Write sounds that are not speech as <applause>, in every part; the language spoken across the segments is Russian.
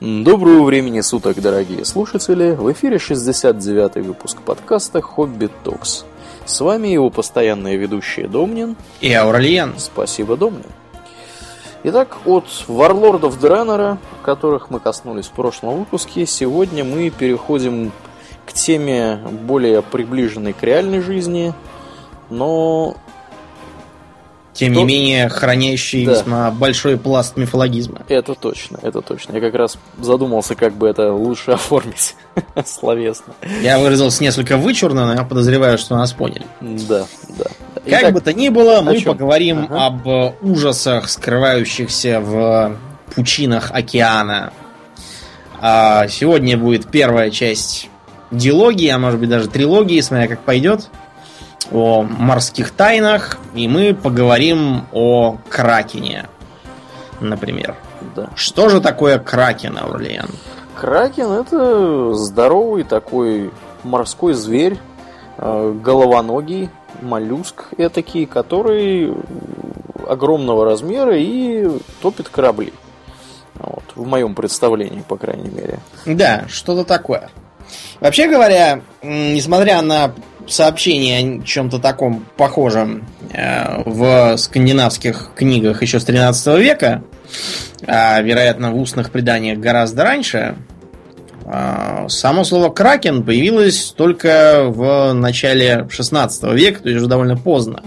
Доброго времени суток, дорогие слушатели! В эфире 69-й выпуск подкаста «Хобби Токс». С вами его постоянные ведущие Домнин и Аурлиен. Спасибо, Домнин. Итак, от варлордов Дренера, которых мы коснулись в прошлом выпуске, сегодня мы переходим к теме более приближенной к реальной жизни, но тем не менее, хранящий да. весьма большой пласт мифологизма. Это точно, это точно. Я как раз задумался, как бы это лучше <laughs> оформить <laughs> словесно. Я выразился несколько вычурно, но я подозреваю, что нас поняли. Да, да. Как бы то ни было, мы чем? поговорим ага. об ужасах, скрывающихся в пучинах океана. А сегодня будет первая часть дилогии, а может быть даже трилогии, смотря как пойдет о морских тайнах, и мы поговорим о Кракене, например. Да. Что же такое Кракен, Аурлиан? Кракен это здоровый такой морской зверь, э, головоногий, моллюск этакий, который огромного размера и топит корабли. Вот, в моем представлении, по крайней мере. Да, что-то такое. Вообще говоря, несмотря на сообщение о чем-то таком похожем э, в скандинавских книгах еще с 13 века, а, вероятно, в устных преданиях гораздо раньше, а, само слово «кракен» появилось только в начале 16 века, то есть уже довольно поздно,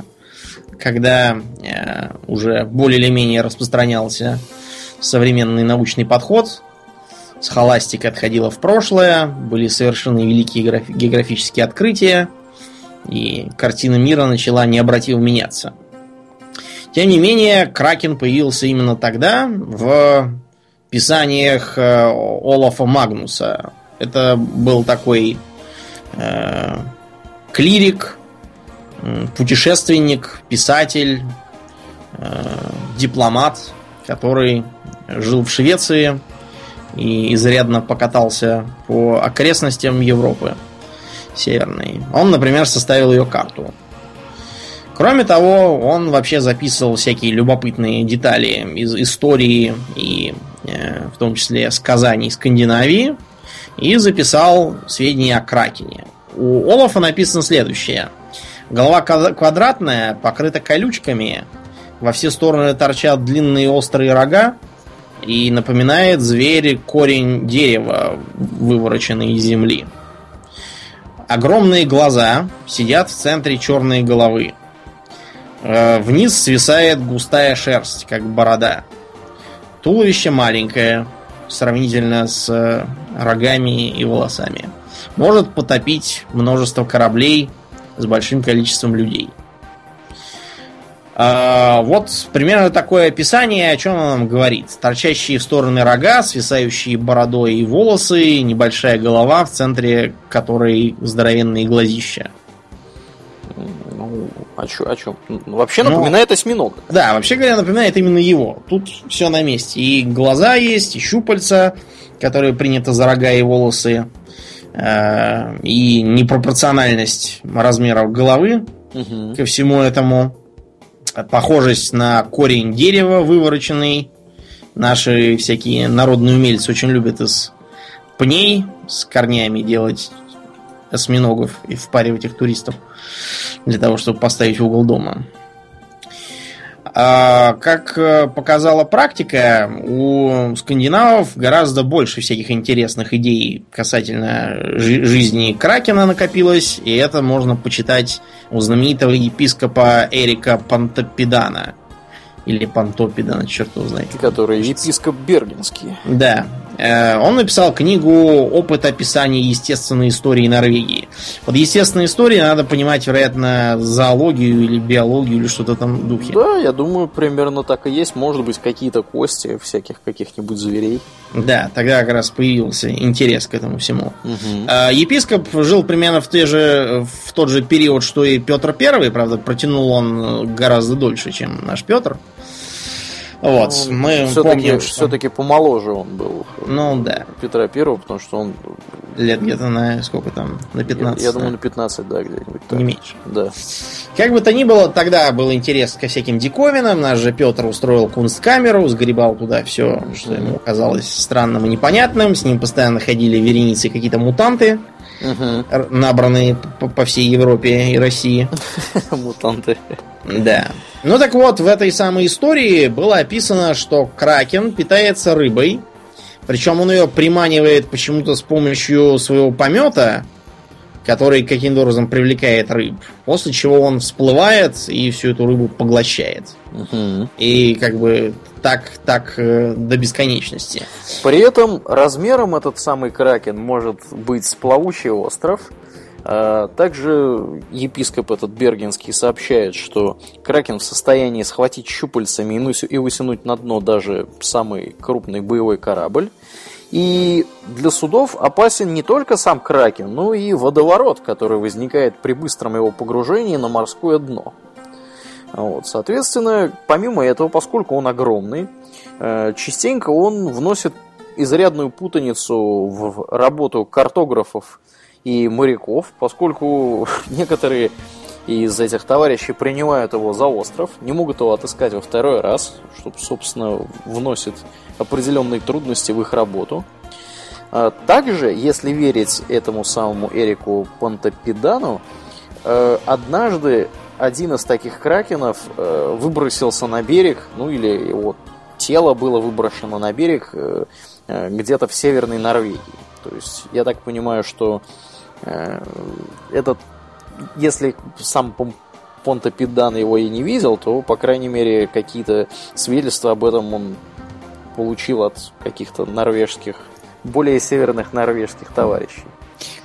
когда э, уже более или менее распространялся современный научный подход – схоластика отходила в прошлое, были совершены великие географические открытия, и картина мира начала необратимо меняться. Тем не менее, Кракен появился именно тогда в писаниях э, Олафа Магнуса. Это был такой э, клирик, путешественник, писатель, э, дипломат, который жил в Швеции и изрядно покатался по окрестностям Европы северной. Он, например, составил ее карту. Кроме того, он вообще записывал всякие любопытные детали из истории и э, в том числе сказаний Скандинавии и записал сведения о Кракене. У Олафа написано следующее. Голова квадратная, покрыта колючками, во все стороны торчат длинные острые рога, и напоминает зверь корень дерева, вывороченный из земли. Огромные глаза сидят в центре черной головы. Э, вниз свисает густая шерсть, как борода. Туловище маленькое, сравнительно с э, рогами и волосами. Может потопить множество кораблей с большим количеством людей. А, вот примерно такое описание, о чем он нам говорит. Торчащие в стороны рога, свисающие бородой и волосы, небольшая голова, в центре которой здоровенные глазища. Ну, а чё, а чё? Ну, вообще ну, напоминает осьминога. Да, вообще говоря, напоминает именно его. Тут все на месте. И глаза есть, и щупальца, которые принято за рога и волосы, э, и непропорциональность размеров головы угу. ко всему этому похожесть на корень дерева вывороченный. Наши всякие народные умельцы очень любят из пней с корнями делать осьминогов и впаривать их туристов для того, чтобы поставить угол дома. А, как э, показала практика, у скандинавов гораздо больше всяких интересных идей касательно жизни Кракена накопилось, и это можно почитать у знаменитого епископа Эрика Пантопидана. Или Пантопидана, черт его знает. Который епископ Бергенский. Да. Э, он написал книгу «Опыт описания естественной истории Норвегии». Под естественной историей надо понимать, вероятно, зоологию или биологию или что-то там в духе. Да, я думаю, примерно так и есть. Может быть, какие-то кости всяких каких-нибудь зверей. Да, тогда как раз появился интерес к этому всему. Угу. Епископ жил примерно в, те же, в тот же период, что и Петр Первый, правда, протянул он гораздо дольше, чем наш Петр. Вот, ну, мы все-таки, помним, что... все-таки помоложе он был. Ну да. Петра Первого, потому что он лет где-то на сколько там, на 15. Я, я думаю, на 15, да, где-нибудь. Так. Не меньше. Да. Как бы то ни было, тогда был интерес ко всяким диковинам. Наш же Петр устроил кунсткамеру, сгребал туда все, что ему казалось странным и непонятным. С ним постоянно ходили вереницы какие-то мутанты, угу. набранные по, по всей Европе и России. <laughs> Мутанты. Да. Ну так вот, в этой самой истории было описано, что кракен питается рыбой, причем он ее приманивает почему-то с помощью своего помета, который каким-то образом привлекает рыб. После чего он всплывает и всю эту рыбу поглощает. Угу. И как бы так, так э, до бесконечности. При этом размером этот самый кракен может быть с плавучий остров. А, также епископ этот Бергенский сообщает, что кракен в состоянии схватить щупальцами и высунуть на дно даже самый крупный боевой корабль. И для судов опасен не только сам кракен, но и водоворот, который возникает при быстром его погружении на морское дно. Вот, соответственно, помимо этого, поскольку он огромный, э, частенько он вносит изрядную путаницу в работу картографов и моряков, поскольку <laughs> некоторые из этих товарищей принимают его за остров, не могут его отыскать во второй раз, что, собственно, вносит определенные трудности в их работу. А также, если верить этому самому Эрику Пантопидану, э, однажды один из таких кракенов э, выбросился на берег, ну или его тело было выброшено на берег э, где-то в северной Норвегии. То есть я так понимаю, что этот, если сам Понтопидан его и не видел, то, по крайней мере, какие-то свидетельства об этом он получил от каких-то норвежских, более северных норвежских товарищей.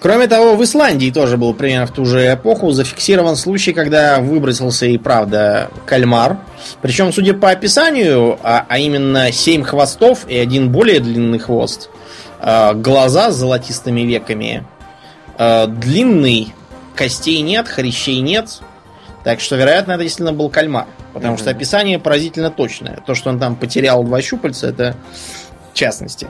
Кроме того, в Исландии тоже был примерно в ту же эпоху зафиксирован случай, когда выбросился и правда кальмар. Причем, судя по описанию, а, а именно семь хвостов и один более длинный хвост, а, глаза с золотистыми веками, длинный, костей нет, хрящей нет. Так что, вероятно, это действительно был кальмар. Потому mm-hmm. что описание поразительно точное. То, что он там потерял два щупальца, это в частности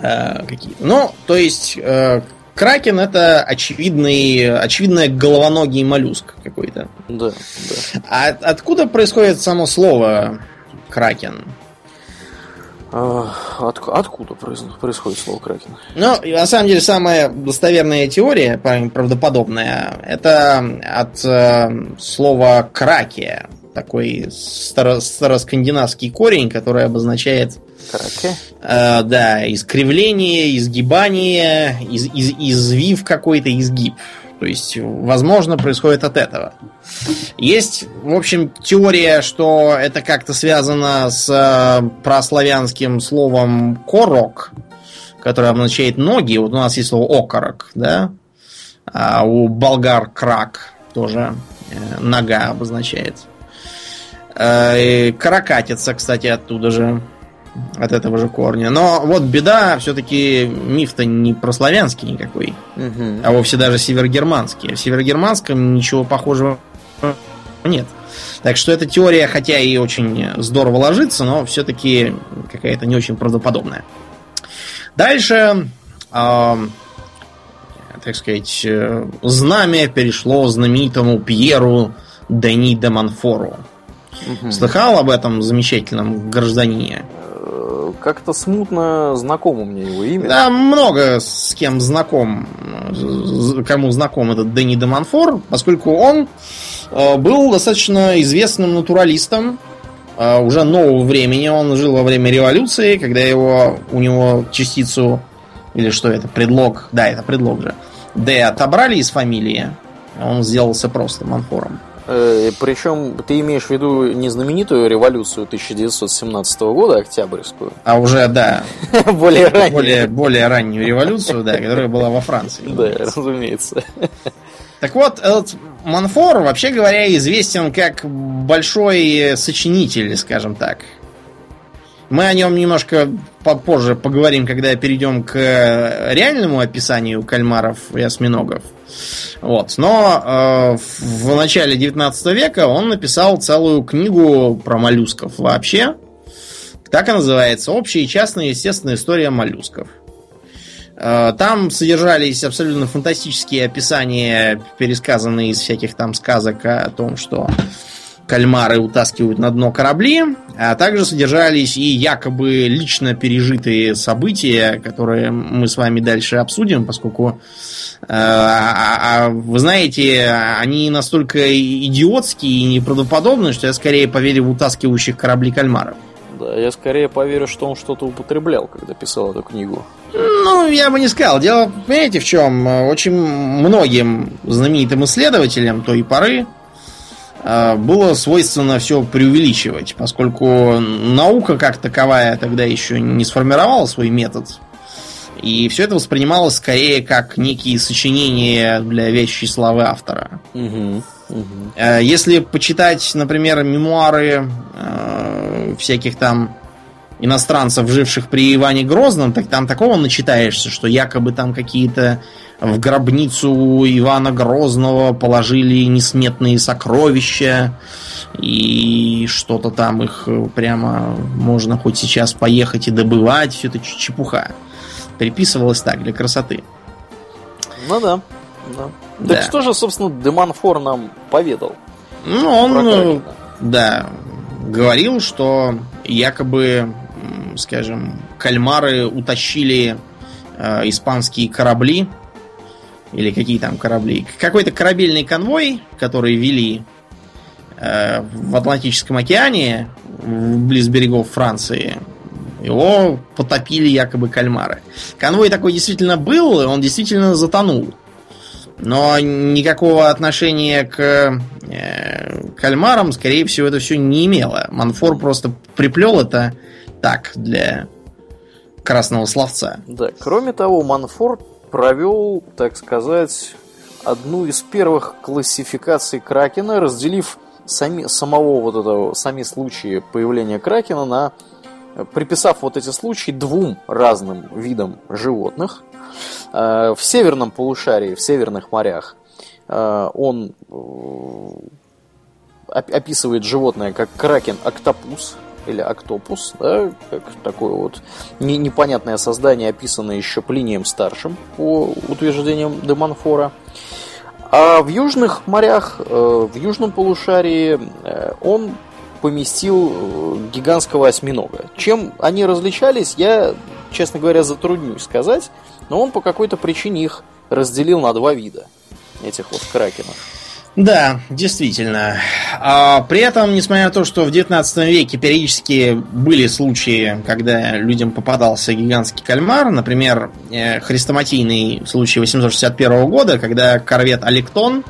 э, какие-то. Ну, то есть, э, кракен это очевидный, очевидный головоногий моллюск какой-то. Да, да. А откуда происходит само слово кракен? А, от, откуда происходит слово кракен? Ну, на самом деле, самая достоверная теория, правдоподобная, это от э, слова кракия такой старо староскандинавский корень, который обозначает э, да, искривление, изгибание, из из извив какой-то, изгиб. То есть, возможно, происходит от этого. Есть, в общем, теория, что это как-то связано с э, прославянским словом корок, которое обозначает ноги. Вот у нас есть слово окорок, да? А у болгар крак тоже э, нога обозначает. Э, каракатица, кстати, оттуда же. От этого же корня. Но вот беда, все-таки миф-то не прославянский никакой, угу. а вовсе даже севергерманский. В севергерманском ничего похожего нет. Так что эта теория, хотя и очень здорово ложится, но все-таки какая-то не очень правдоподобная. Дальше, э, так сказать, знамя перешло знаменитому Пьеру Дани де Монфору. Угу. Слыхал об этом замечательном гражданине? Э, как-то смутно знакомо мне его имя. Да, много с кем знаком, кому знаком этот Дени де поскольку он э, был достаточно известным натуралистом э, уже нового времени. Он жил во время революции, когда его, у него частицу, или что это, предлог, да, это предлог же, Д отобрали из фамилии, он сделался просто Монфором. Э, причем ты имеешь в виду не знаменитую революцию 1917 года, Октябрьскую. А уже, да. <laughs> более раннюю. Более, более раннюю революцию, да, которая была во Франции. Да, разумеется. <laughs> Так вот, этот Монфор, вообще говоря, известен как большой сочинитель, скажем так. Мы о нем немножко попозже поговорим, когда перейдем к реальному описанию кальмаров и осьминогов. Вот. Но э, в начале 19 века он написал целую книгу про моллюсков вообще. Так и называется. Общая и частная естественная история моллюсков. Э, там содержались абсолютно фантастические описания, пересказанные из всяких там сказок о том, что кальмары утаскивают на дно корабли, а также содержались и якобы лично пережитые события, которые мы с вами дальше обсудим, поскольку, э, а, а, вы знаете, они настолько идиотские и неправдоподобные, что я скорее поверю в утаскивающих корабли кальмаров. Да, я скорее поверю, что он что-то употреблял, когда писал эту книгу. Ну, я бы не сказал. Дело, понимаете, в чем? Очень многим знаменитым исследователям той поры было свойственно все преувеличивать, поскольку наука как таковая тогда еще не сформировала свой метод. И все это воспринималось скорее как некие сочинения для вещей славы автора. Угу, угу. Если почитать, например, мемуары э, всяких там иностранцев, живших при Иване Грозном, так там такого начитаешься, что якобы там какие-то в гробницу Ивана Грозного положили несметные сокровища, и что-то там их прямо можно хоть сейчас поехать и добывать, все это чепуха. Приписывалось так, для красоты. Ну да, да. Да. Так что же, собственно, Деманфор нам поведал? Ну, он, да, говорил, что якобы скажем, кальмары утащили э, испанские корабли, или какие там корабли, какой-то корабельный конвой, который вели э, в Атлантическом океане, близ берегов Франции, его потопили якобы кальмары. Конвой такой действительно был, он действительно затонул. Но никакого отношения к э, кальмарам, скорее всего, это все не имело. Манфор просто приплел это так, для красного словца. Да, кроме того, Манфорд провел, так сказать, одну из первых классификаций Кракена, разделив сами, самого вот этого, сами случаи появления Кракена на приписав вот эти случаи двум разным видам животных. Э, в северном полушарии, в северных морях, э, он э, описывает животное как кракен-октопус, или октопус, да, как такое вот не, непонятное создание, описанное еще Плинием Старшим, по утверждениям Демонфора. А в южных морях, э, в южном полушарии э, он поместил э, гигантского осьминога. Чем они различались, я, честно говоря, затруднюсь сказать, но он по какой-то причине их разделил на два вида, этих вот кракенов. Да, действительно. А при этом, несмотря на то, что в 19 веке периодически были случаи, когда людям попадался гигантский кальмар, например, э, хрестоматийный случай 861 года, когда корвет Алектон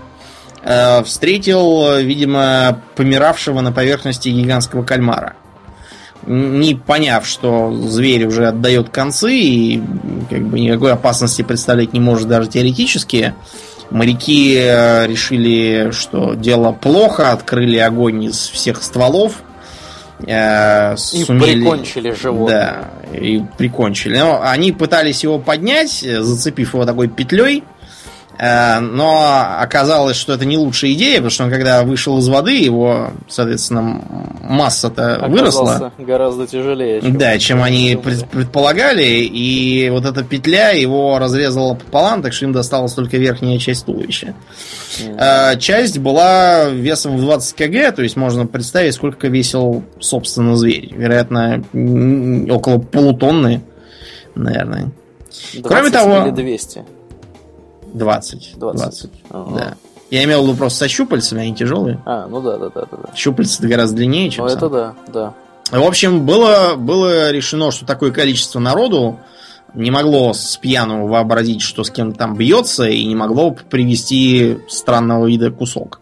э, встретил, видимо, помиравшего на поверхности гигантского кальмара. Не поняв, что зверь уже отдает концы и как бы никакой опасности представлять не может даже теоретически, Моряки э, решили, что дело плохо, открыли огонь из всех стволов. Э, и сумели... прикончили животное. Да, и прикончили. Но они пытались его поднять, зацепив его такой петлей. Э, но оказалось, что это не лучшая идея, потому что он когда вышел из воды, его, соответственно, масса-то выросла. гораздо тяжелее. Чем да, чем они предполагали. И вот эта петля его разрезала пополам, так что им досталась только верхняя часть туловища. Mm. Часть была весом в 20 кг, то есть можно представить, сколько весил, собственно, зверь. Вероятно, около полутонны, наверное. Кроме того... Или 200? 20. 20. 20. Ага. Да. Я имел в виду просто со щупальцами, они тяжелые. А, ну да, да, да, да. Щупальца гораздо длиннее, чем. Ну, это да, да. В общем, было, было решено, что такое количество народу не могло с пьяну вообразить, что с кем-то там бьется, и не могло привести странного вида кусок.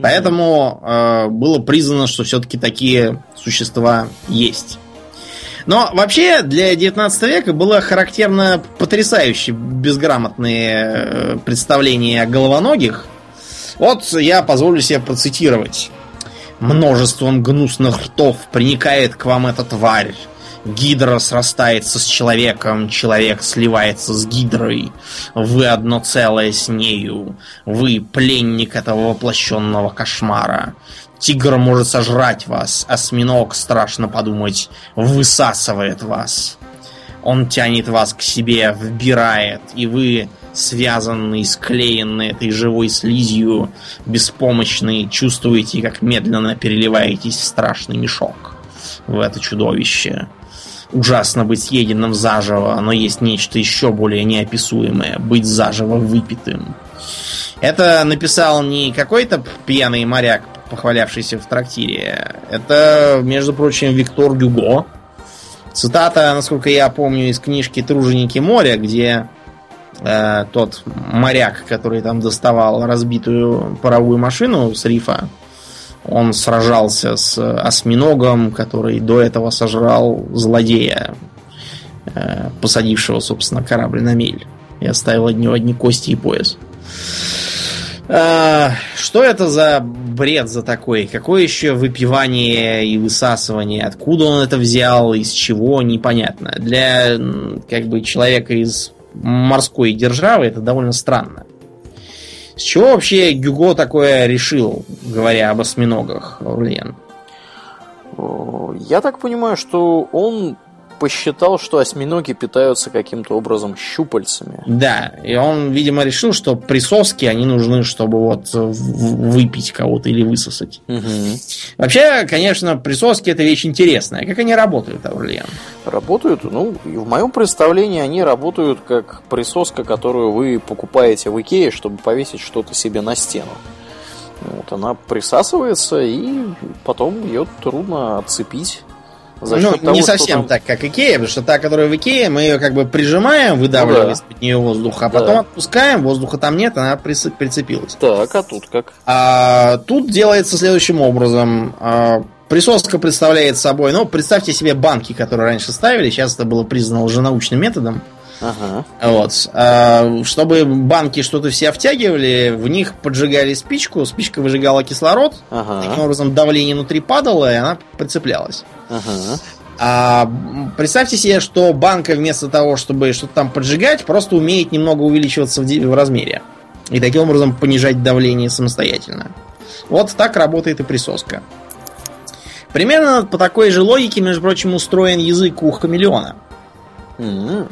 Поэтому э, было признано, что все-таки такие существа есть. Но вообще для 19 века было характерно потрясающе безграмотные э, представления о головоногих. Вот я позволю себе процитировать. Множеством гнусных ртов проникает к вам эта тварь. Гидра срастается с человеком, человек сливается с гидрой. Вы одно целое с нею. Вы пленник этого воплощенного кошмара. Тигр может сожрать вас, осьминог, страшно подумать, высасывает вас. Он тянет вас к себе, вбирает, и вы связанный, склеенный этой живой слизью, беспомощный, чувствуете, как медленно переливаетесь в страшный мешок в это чудовище. Ужасно быть съеденным заживо, но есть нечто еще более неописуемое. Быть заживо выпитым. Это написал не какой-то пьяный моряк, похвалявшийся в трактире. Это, между прочим, Виктор Гюго. Цитата, насколько я помню, из книжки «Труженики моря», где э, тот моряк, который там доставал разбитую паровую машину с рифа, он сражался с осьминогом, который до этого сожрал злодея, э, посадившего, собственно, корабль на мель. И оставил от него одни кости и пояс. Что это за бред за такой? Какое еще выпивание и высасывание? Откуда он это взял? Из чего? Непонятно. Для как бы человека из морской державы это довольно странно. С чего вообще Гюго такое решил, говоря об осьминогах, Орлен? Я так понимаю, что он посчитал, что осьминоги питаются каким-то образом щупальцами. Да, и он, видимо, решил, что присоски, они нужны, чтобы вот выпить кого-то или высосать. Угу. Вообще, конечно, присоски это вещь интересная. Как они работают, Аурлиан? Работают, ну, в моем представлении они работают как присоска, которую вы покупаете в Икее, чтобы повесить что-то себе на стену. Вот, она присасывается, и потом ее трудно отцепить за ну, того, не совсем там... так, как Икея, потому что та, которая в Икее, мы ее как бы прижимаем, выдавливаем ну, да. из-под нее воздух, а потом да. отпускаем, воздуха там нет, она прицепилась. Так, а тут как? А, тут делается следующим образом. А, присоска представляет собой, ну, представьте себе банки, которые раньше ставили, сейчас это было признано уже научным методом. Ага. Вот. А, чтобы банки что-то все втягивали, в них поджигали спичку, спичка выжигала кислород, ага. таким образом давление внутри падало, и она прицеплялась. Ага. А, представьте себе, что банка вместо того, чтобы что-то там поджигать, просто умеет немного увеличиваться в, в размере. И таким образом понижать давление самостоятельно. Вот так работает и присоска. Примерно по такой же логике, между прочим, устроен язык у хамелеона. Mm-hmm.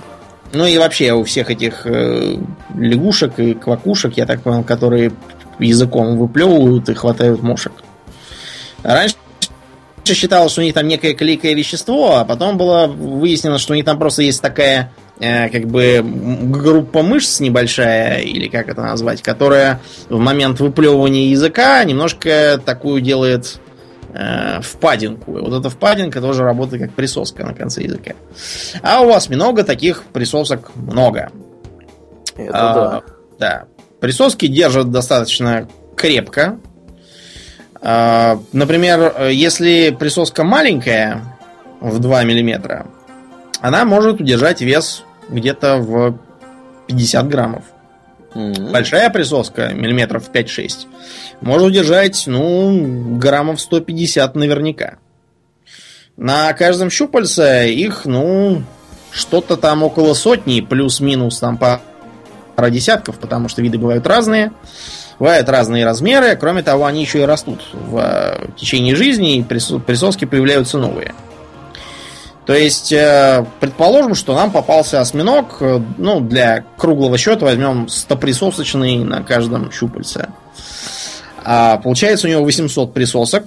Ну и вообще у всех этих э, лягушек и квакушек, я так понял, которые языком выплевывают и хватают мошек. Раньше считалось, что у них там некое клейкое вещество, а потом было выяснено, что у них там просто есть такая э, как бы группа мышц небольшая, или как это назвать, которая в момент выплевывания языка немножко такую делает э, впадинку. И вот эта впадинка тоже работает как присоска на конце языка. А у вас много таких присосок много. Это а, да. Да. Присоски держат достаточно крепко. А, например, если присоска маленькая, в 2 мм, она может удержать вес где-то в 50 граммов. Mm-hmm. Большая присоска, миллиметров 5-6, может удержать, ну, граммов 150 наверняка. На каждом щупальце их, ну, что-то там около сотни, плюс-минус там пара десятков, потому что виды бывают разные. Бывают разные размеры, кроме того, они еще и растут в э, течение жизни, и присоски появляются новые. То есть, э, предположим, что нам попался осьминог, э, ну, для круглого счета возьмем стоприсосочный на каждом щупальце. А получается у него 800 присосок,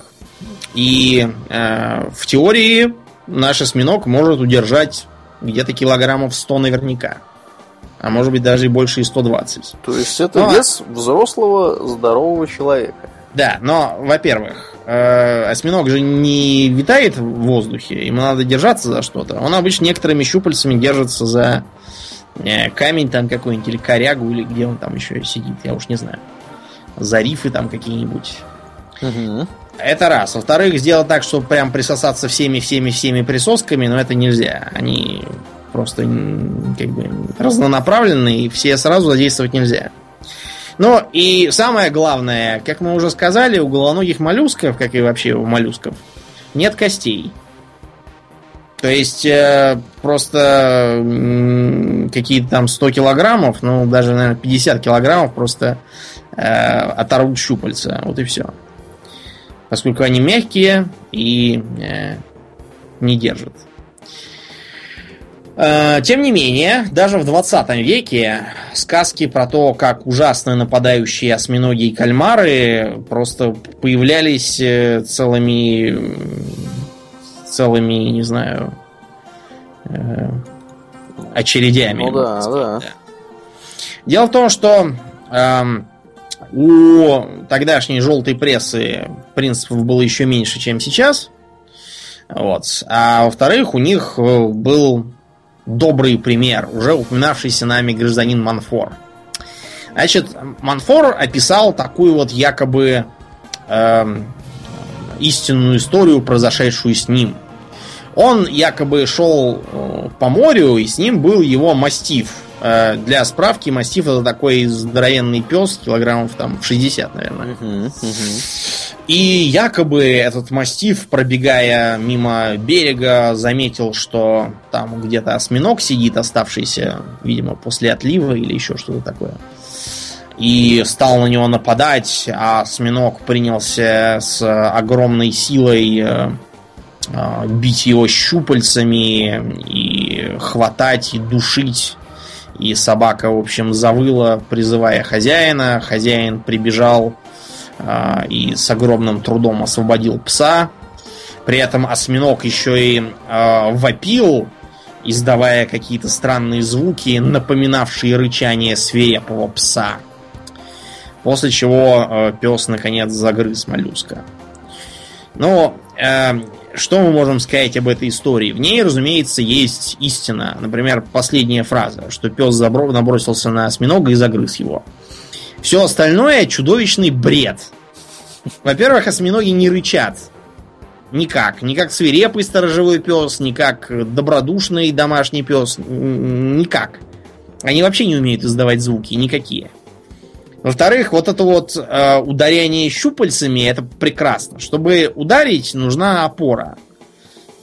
и э, в теории наш осьминог может удержать где-то килограммов 100 наверняка. А может быть даже и больше и 120. То есть это Но... вес взрослого здорового человека. Да, но, во-первых, осьминог же не витает в воздухе, ему надо держаться за что-то. Он обычно некоторыми щупальцами держится за э, камень там какой-нибудь, или корягу, или где он там еще сидит, я уж не знаю. За рифы там какие-нибудь. Угу. Это раз. Во-вторых, сделать так, чтобы прям присосаться всеми-всеми-всеми присосками, но это нельзя. Они просто как бы разнонаправленные, и все сразу задействовать нельзя. Ну и самое главное, как мы уже сказали, у головоногих моллюсков, как и вообще у моллюсков, нет костей. То есть э, просто э, какие-то там 100 килограммов, ну даже, наверное, 50 килограммов просто э, оторвут щупальца. Вот и все. Поскольку они мягкие и э, не держат. Э, тем не менее, даже в 20 веке сказки про то, как ужасно нападающие осьминоги и кальмары просто появлялись э, целыми, целыми, не знаю, э, очередями. Ну да, да. Дело в том, что эм, у тогдашней желтой прессы принципов было еще меньше, чем сейчас. Вот. А во-вторых, у них был добрый пример, уже упоминавшийся нами гражданин Манфор. Значит, Манфор описал такую вот якобы э, истинную историю, произошедшую с ним. Он якобы шел э, по морю, и с ним был его мастиф. Э, для справки, мастиф это такой здоровенный пес, килограммов там 60, наверное. Uh-huh, uh-huh. И якобы этот мастиф, пробегая мимо берега, заметил, что там где-то осьминог сидит, оставшийся, видимо, после отлива или еще что-то такое. И стал на него нападать, а осьминог принялся с огромной силой э, э, бить его щупальцами и хватать и душить. И собака, в общем, завыла, призывая хозяина. Хозяин прибежал и с огромным трудом освободил пса. При этом осьминог еще и э, вопил, издавая какие-то странные звуки, напоминавшие рычание свирепого пса. После чего э, пес наконец загрыз моллюска. Но э, что мы можем сказать об этой истории? В ней, разумеется, есть истина. Например, последняя фраза, что пес набросился на осьминога и загрыз его. Все остальное чудовищный бред. Во-первых, осьминоги не рычат. Никак. Не как свирепый сторожевой пес, не как добродушный домашний пес. Никак. Они вообще не умеют издавать звуки, никакие. Во-вторых, вот это вот э, ударение щупальцами, это прекрасно. Чтобы ударить, нужна опора.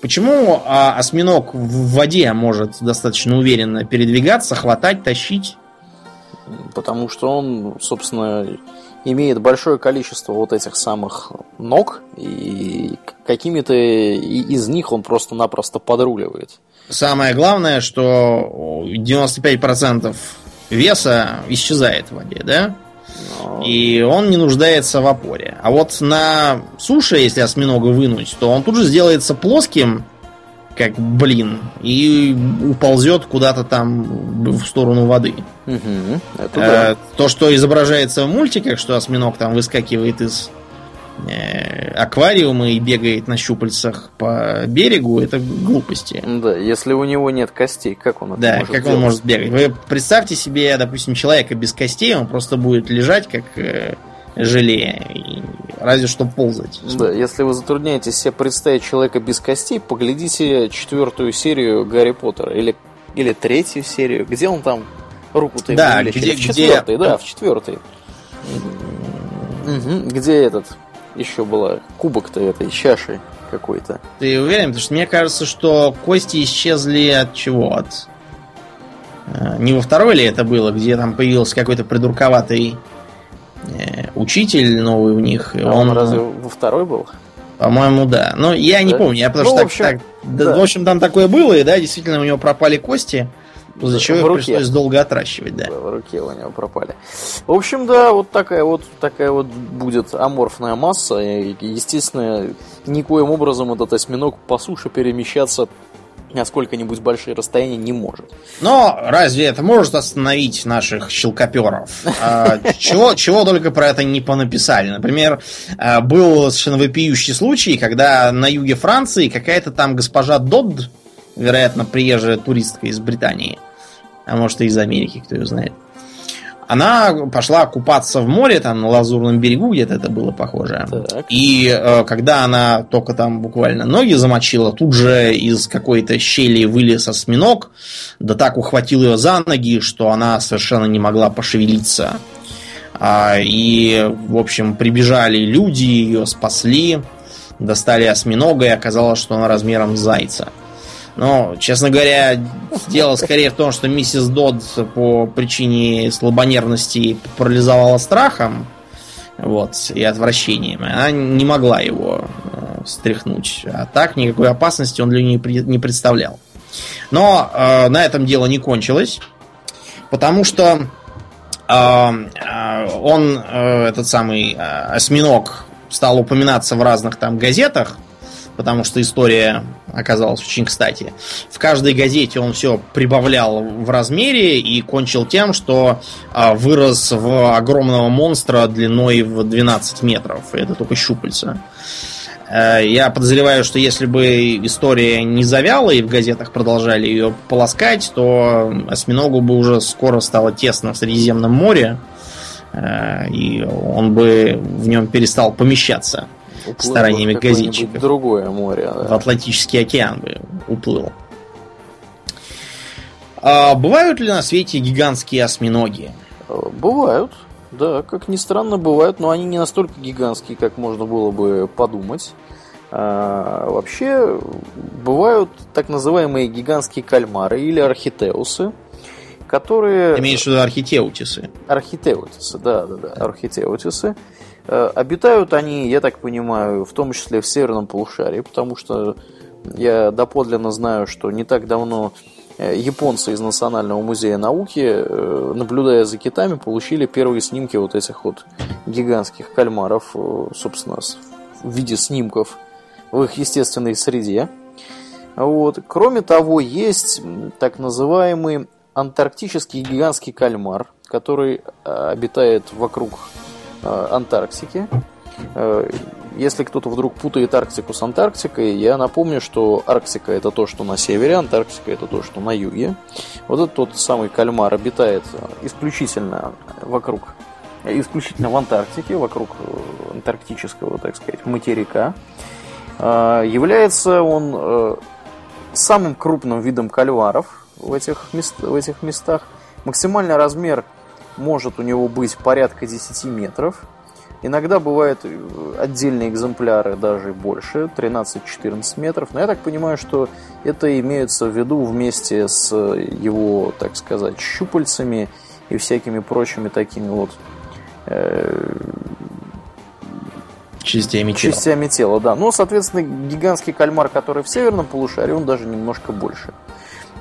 Почему э, осьминог в воде может достаточно уверенно передвигаться, хватать, тащить? Потому что он, собственно, имеет большое количество вот этих самых ног, и какими-то из них он просто-напросто подруливает. Самое главное, что 95% веса исчезает в воде, да? Но... И он не нуждается в опоре. А вот на суше, если осьминога вынуть, то он тут же сделается плоским, как блин, и уползет куда-то там в сторону воды. Угу, это да. э, то, что изображается в мультиках, что осьминог там выскакивает из э, аквариума и бегает на щупальцах по берегу, это глупости. Да, если у него нет костей, как он это да, может как делать? он может бегать? Вы представьте себе, допустим, человека без костей, он просто будет лежать как э, желе. И разве что ползать. Да, если вы затрудняетесь себе представить человека без костей, поглядите четвертую серию Гарри Поттера или, или третью серию. Где он там руку-то да, где, В четвертой, да, в четвертой. Угу, где этот еще была кубок-то этой чаши какой-то. Ты уверен? Потому что мне кажется, что кости исчезли от чего? От э, не во второй ли это было, где там появился какой-то придурковатый учитель новый у них. А он, он разве во второй был? По-моему, да. Но я да? не помню, я потому ну, что в общем, так, да. в общем, там такое было, и да, действительно у него пропали кости. После чего их пришлось долго отращивать, да. В руке у него пропали. В общем, да, вот такая вот такая вот будет аморфная масса. И, естественно, никоим образом этот осьминог по суше перемещаться на сколько-нибудь большие расстояния не может. Но разве это может остановить наших щелкоперов? А, чего, чего только про это не понаписали. Например, а, был совершенно вопиющий случай, когда на юге Франции какая-то там госпожа Додд, вероятно, приезжая туристка из Британии, а может и из Америки, кто ее знает, она пошла купаться в море, там на Лазурном берегу где-то это было похоже. Так. И э, когда она только там буквально ноги замочила, тут же из какой-то щели вылез осьминог, да так ухватил ее за ноги, что она совершенно не могла пошевелиться. А, и, в общем, прибежали люди, ее спасли, достали осьминога, и оказалось, что она размером с зайца. Но, честно говоря, дело скорее в том, что миссис Додд по причине слабонервности парализовала страхом вот, и отвращением. Она не могла его э, стряхнуть. А так никакой опасности он для нее не представлял. Но э, на этом дело не кончилось, потому что э, э, он, э, этот самый э, осьминог, стал упоминаться в разных там газетах, потому что история оказалась очень кстати. В каждой газете он все прибавлял в размере и кончил тем, что а, вырос в огромного монстра длиной в 12 метров. Это только щупальца. Э, я подозреваю, что если бы история не завяла и в газетах продолжали ее полоскать, то осьминогу бы уже скоро стало тесно в Средиземном море, э, и он бы в нем перестал помещаться уплыл стараниями газетчиков. другое море. Да. В Атлантический океан бы уплыл. А бывают ли на свете гигантские осьминоги? Э, бывают. Да, как ни странно, бывают, но они не настолько гигантские, как можно было бы подумать. А, вообще, бывают так называемые гигантские кальмары или архитеусы, которые... Имеешь в виду архитеутисы? Архитеутисы, да, да, да, архитеутисы. Э, обитают они, я так понимаю, в том числе в северном полушарии, потому что я доподлинно знаю, что не так давно э, японцы из Национального музея науки, э, наблюдая за китами, получили первые снимки вот этих вот гигантских кальмаров, собственно, в виде снимков в их естественной среде. Вот. Кроме того, есть так называемый антарктический гигантский кальмар, который обитает вокруг Антарктики. Э, если кто-то вдруг путает Арктику с Антарктикой, я напомню, что Арктика это то, что на севере, Антарктика это то, что на юге. Вот этот тот самый кальмар обитает исключительно вокруг, исключительно в Антарктике, вокруг антарктического, так сказать, материка. Э, является он самым крупным видом кальваров в этих, мест, в этих местах. Максимальный размер может у него быть порядка 10 метров. Иногда бывают э, отдельные экземпляры даже больше, 13-14 метров. Но я так понимаю, что это имеется в виду вместе с его, так сказать, щупальцами и всякими прочими такими вот э, частями тела. Частями тела, да. Но, соответственно, гигантский кальмар, который в северном полушарии, он даже немножко больше.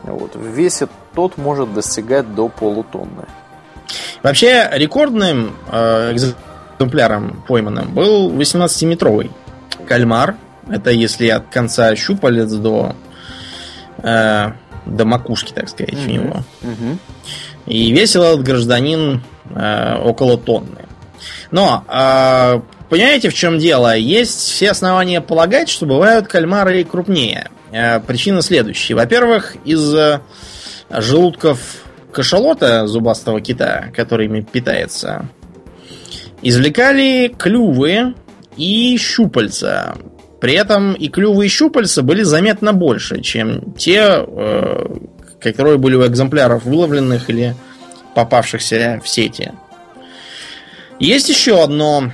Вот. В весе тот может достигать до полутонны. Вообще, рекордным э, экземпляром пойманным был 18-метровый кальмар. Это если от конца щупалец до, э, до макушки, так сказать, mm-hmm. у него. Mm-hmm. И весил этот гражданин э, около тонны. Но, э, понимаете, в чем дело? Есть все основания полагать, что бывают кальмары крупнее. Э, причина следующая. Во-первых, из желудков кашалота зубастого кита, которыми питается, извлекали клювы и щупальца. При этом и клювы и щупальца были заметно больше, чем те, э, которые были у экземпляров выловленных или попавшихся в сети. Есть еще одно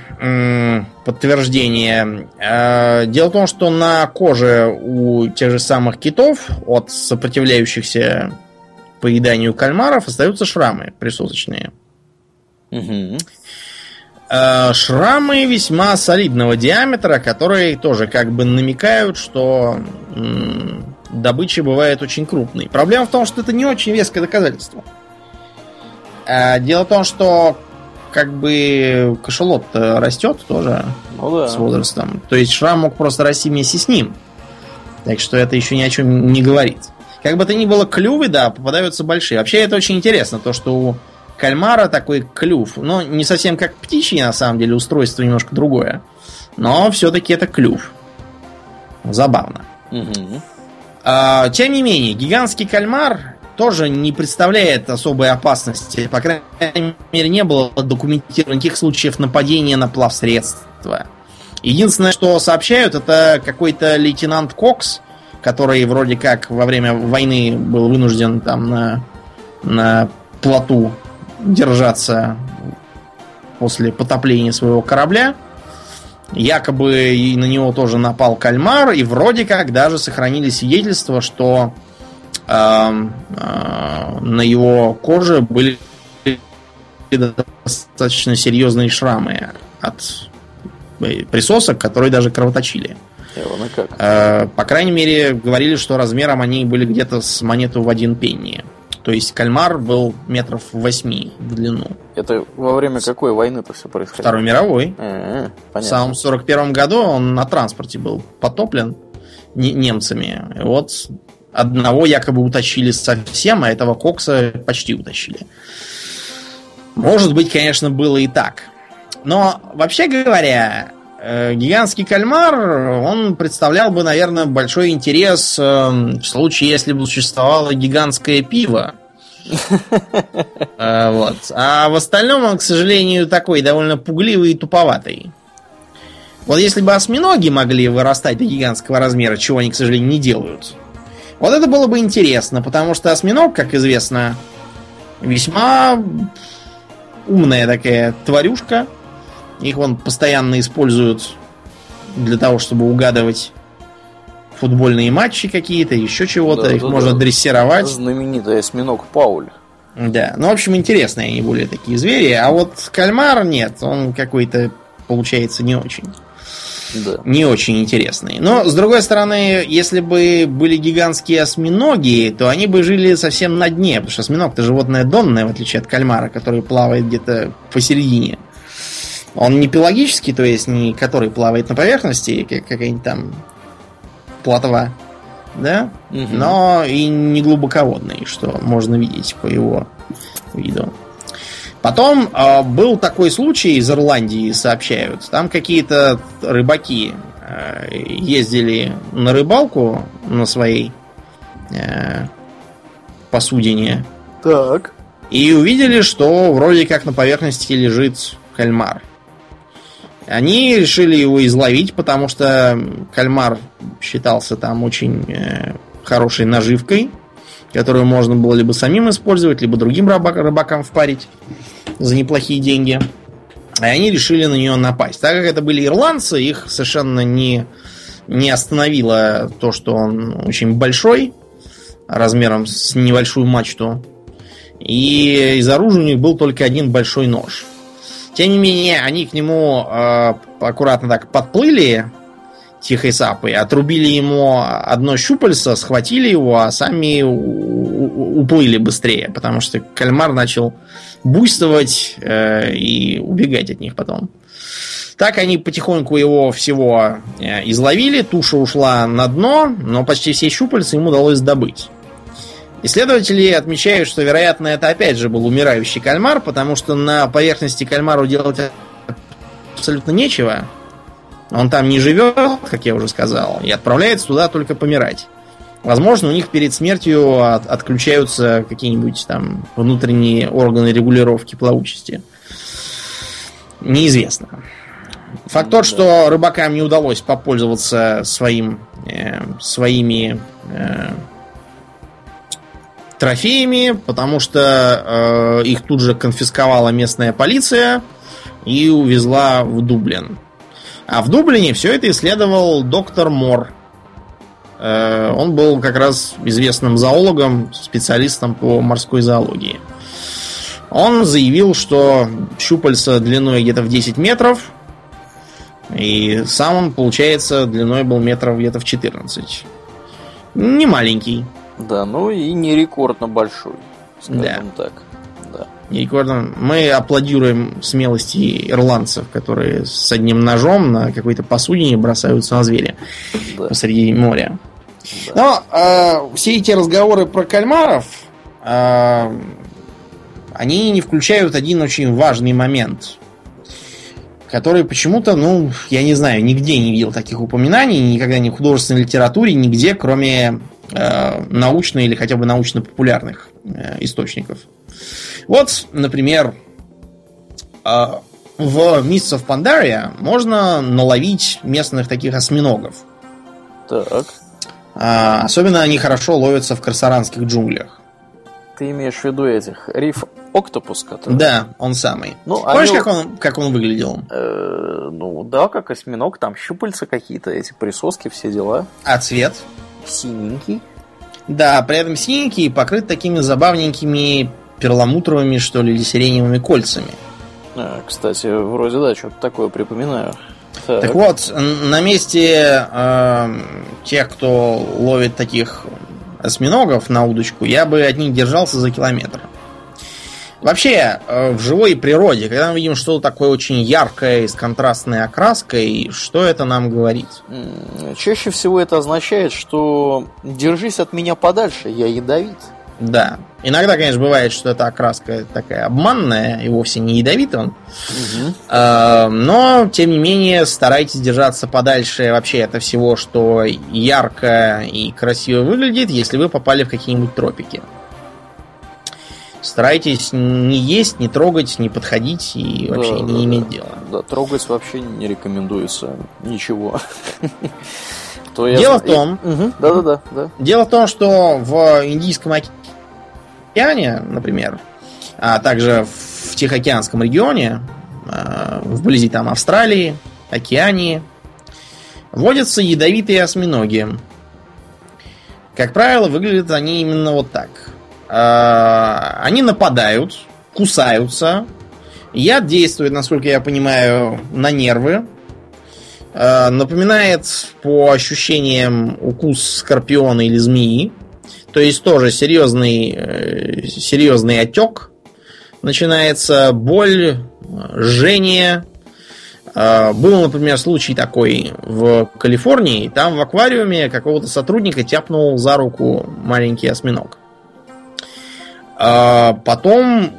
подтверждение. Э, дело в том, что на коже у тех же самых китов от сопротивляющихся поеданию кальмаров остаются шрамы присосочные. Угу. Шрамы весьма солидного диаметра, которые тоже как бы намекают, что добыча бывает очень крупной. Проблема в том, что это не очень веское доказательство. А, дело в том, что как бы кошелот растет тоже ну, да. с возрастом. То есть шрам мог просто расти вместе с ним. Так что это еще ни о чем не говорит. Как бы то ни было, клювы, да, попадаются большие. Вообще это очень интересно, то, что у кальмара такой клюв. Ну, не совсем как птичий, на самом деле, устройство немножко другое. Но все-таки это клюв. Забавно. Угу. А, тем не менее, гигантский кальмар тоже не представляет особой опасности. По крайней мере, не было документировано никаких случаев нападения на плавсредства. Единственное, что сообщают, это какой-то лейтенант Кокс, который вроде как во время войны был вынужден там на, на плоту держаться после потопления своего корабля. Якобы и на него тоже напал кальмар, и вроде как даже сохранили свидетельство, что э, э, на его коже были достаточно серьезные шрамы от присосок, которые даже кровоточили. Эван, как? Э, По крайней мере, говорили, что размером они были где-то с монету в один пенни. То есть кальмар был метров восьми в длину. Это во время какой войны-то все происходило? Второй мировой. Э, В понятно. самом 41 году он на транспорте был потоплен не- немцами. И вот одного якобы утащили совсем, а этого Кокса почти утащили. Может быть, конечно, было и так. Но, вообще говоря, э, гигантский кальмар, он представлял бы, наверное, большой интерес э, в случае, если бы существовало гигантское пиво. <laughs> Э, Вот. А в остальном он, к сожалению, такой довольно пугливый и туповатый. Вот если бы осьминоги могли вырастать до гигантского размера, чего они, к сожалению, не делают, вот это было бы интересно, потому что осьминог, как известно, весьма умная такая тварюшка. Их вон постоянно используют для того, чтобы угадывать футбольные матчи какие-то, еще чего-то. Да, Их да, можно да. дрессировать. Знаменитый осьминог Пауль. Да, ну, в общем, интересные они более такие звери. А вот кальмар нет, он какой-то получается не очень. Да. Не очень интересный. Но, с другой стороны, если бы были гигантские осьминоги, то они бы жили совсем на дне, потому что осьминог это животное донное, в отличие от кальмара, который плавает где-то посередине. Он не пелагический, то есть не который плавает на поверхности, как какая-нибудь там плотва, да? Мгм. но и не глубоководный, что можно видеть по его виду. Потом э, был такой случай из Ирландии, сообщают. Там какие-то рыбаки э, ездили на рыбалку на своей э, посудине Так. и увидели, что вроде как на поверхности лежит кальмар. Они решили его изловить, потому что кальмар считался там очень э, хорошей наживкой, которую можно было либо самим использовать, либо другим рыбак- рыбакам впарить за неплохие деньги. И они решили на нее напасть. Так как это были ирландцы, их совершенно не, не остановило то, что он очень большой, размером с небольшую мачту. И из оружия у них был только один большой нож. Тем не менее, они к нему э, аккуратно так подплыли тихой сапой, отрубили ему одно щупальце, схватили его, а сами уплыли быстрее, потому что кальмар начал буйствовать э, и убегать от них потом. Так они потихоньку его всего э, изловили, туша ушла на дно, но почти все щупальца ему удалось добыть. Исследователи отмечают, что, вероятно, это опять же был умирающий кальмар, потому что на поверхности кальмару делать абсолютно нечего. Он там не живет, как я уже сказал, и отправляется туда только помирать. Возможно, у них перед смертью от- отключаются какие-нибудь там внутренние органы регулировки плавучести. Неизвестно. Факт тот, что рыбакам не удалось попользоваться своим, э, своими э, трофеями, потому что э, их тут же конфисковала местная полиция и увезла в Дублин. А в Дублине все это исследовал доктор Мор. Э, он был как раз известным зоологом, специалистом по морской зоологии. Он заявил, что щупальца длиной где-то в 10 метров, и сам он, получается, длиной был метров где-то в 14. Не маленький. Да, ну и не рекордно большой, скажем так. Да. И Гордон, мы аплодируем смелости ирландцев, которые с одним ножом на какой-то посудине бросаются на зверя Да. посреди моря. Но э, все эти разговоры про кальмаров, э, они не включают один очень важный момент, который почему-то, ну, я не знаю, нигде не видел таких упоминаний, никогда ни в художественной литературе, нигде, кроме э, научной или хотя бы научно-популярных э, источников. Вот, например, э, в Mists of Pandaria можно наловить местных таких осьминогов. Так. Особенно они хорошо ловятся в красаранских джунглях. Ты имеешь в виду этих риф октопус, который... Да, он самый. Ну, Помнишь, они- как он, как он выглядел? Э, ну да, как осьминог, там щупальца какие-то, эти присоски, все дела. А цвет? Синенький. Да, при этом синенький и покрыт такими забавненькими перламутровыми, что ли, или сиреневыми кольцами. А, кстати, вроде да, что-то такое припоминаю. Так, так вот, на месте э, тех, кто ловит таких осьминогов на удочку, я бы от них держался за километр. Вообще, э, в живой природе, когда мы видим что-то такое очень яркое, с контрастной окраской, что это нам говорит? Чаще всего это означает, что держись от меня подальше, я ядовит. Да. Иногда, конечно, бывает, что эта окраска такая обманная и вовсе не ядовитая. Угу. Но, тем не менее, старайтесь держаться подальше вообще от всего, что ярко и красиво выглядит, если вы попали в какие-нибудь тропики. Старайтесь не есть, не трогать, не подходить и вообще да, не да, иметь да. дела. Да, трогать вообще не рекомендуется ничего. <laughs> Дело в том, да, да, да, Дело в том, что в Индийском океане, например, а также в Тихоокеанском регионе, а, вблизи там Австралии, Океании, водятся ядовитые осьминоги. Как правило, выглядят они именно вот так. А, они нападают, кусаются. Яд действует, насколько я понимаю, на нервы. А, напоминает по ощущениям укус скорпиона или змеи. То есть тоже серьезный, э, серьезный отек. Начинается боль, жжение. А, был, например, случай такой в Калифорнии. Там в аквариуме какого-то сотрудника тяпнул за руку маленький осьминог. А потом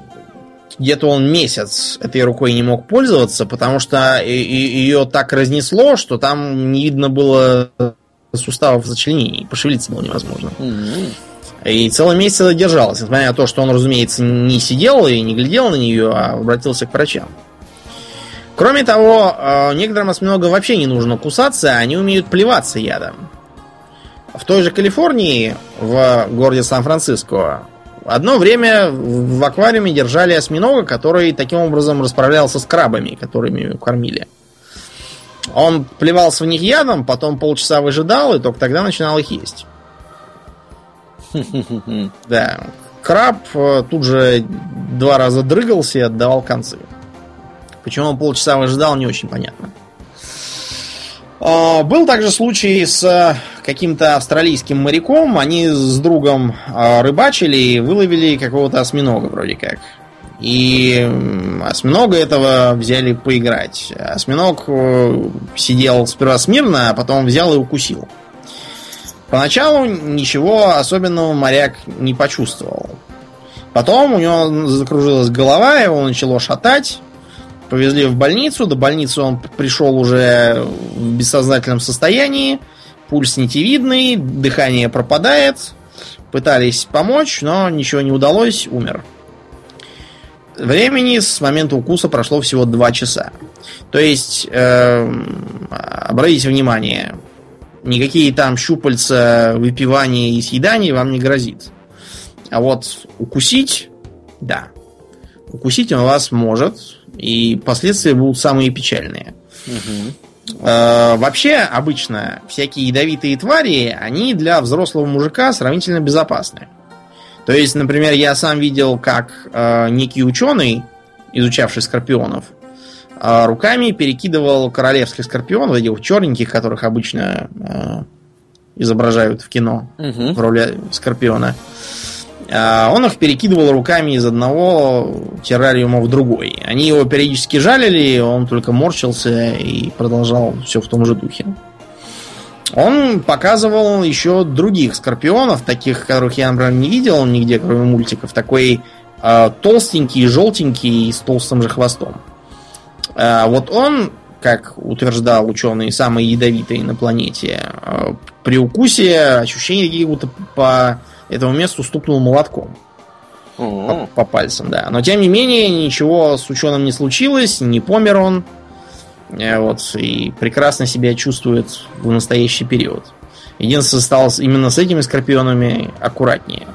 где-то он месяц этой рукой не мог пользоваться, потому что ее так разнесло, что там не видно было суставов сочленений. Пошевелиться было невозможно. И целый месяц это держалось, несмотря на то, что он, разумеется, не сидел и не глядел на нее, а обратился к врачам. Кроме того, э, некоторым осьминогам вообще не нужно кусаться, они умеют плеваться ядом. В той же Калифорнии, в городе Сан-Франциско, Одно время в аквариуме держали осьминога, который таким образом расправлялся с крабами, которыми кормили. Он плевался в них ядом, потом полчаса выжидал, и только тогда начинал их есть. <laughs> Да. Краб э, тут же два раза дрыгался и отдавал концы. Почему он полчаса выжидал, не очень понятно. А, был также случай с э, каким-то австралийским моряком. Они с другом э, рыбачили и выловили какого-то осьминога вроде как. И осьминога этого взяли поиграть. Осьминог э, сидел сперва смирно, а потом взял и укусил. Поначалу ничего особенного моряк не почувствовал. Потом у него закружилась голова, его начало шатать. Повезли в больницу. До больницы он пришел уже в бессознательном состоянии. Пульс нитевидный, дыхание пропадает. Пытались помочь, но ничего не удалось, умер. Времени с момента укуса прошло всего 2 часа. То есть, э, обратите внимание, никакие там щупальца, выпивания и съедания вам не грозит. А вот укусить, да. Укусить он вас может, и последствия будут самые печальные. Угу. Э, вообще, обычно всякие ядовитые твари, они для взрослого мужика сравнительно безопасны. То есть, например, я сам видел, как э, некий ученый, изучавший скорпионов, э, руками перекидывал королевских скорпионов, этих черненьких, которых обычно э, изображают в кино угу. в роли скорпиона. А, он их перекидывал руками из одного террариума в другой. Они его периодически жалили, он только морщился и продолжал все в том же духе. Он показывал еще других скорпионов, таких, которых я, например, не видел нигде, кроме мультиков. Такой э, толстенький, желтенький, с толстым же хвостом. Э, вот он, как утверждал ученый, самый ядовитый на планете, э, при укусе ощущения какие будто по этому месту стукнул молотком. По, по пальцам, да. Но тем не менее, ничего с ученым не случилось, не помер он. Э, вот, и прекрасно себя чувствует в настоящий период. Единственное, стал именно с этими скорпионами аккуратнее.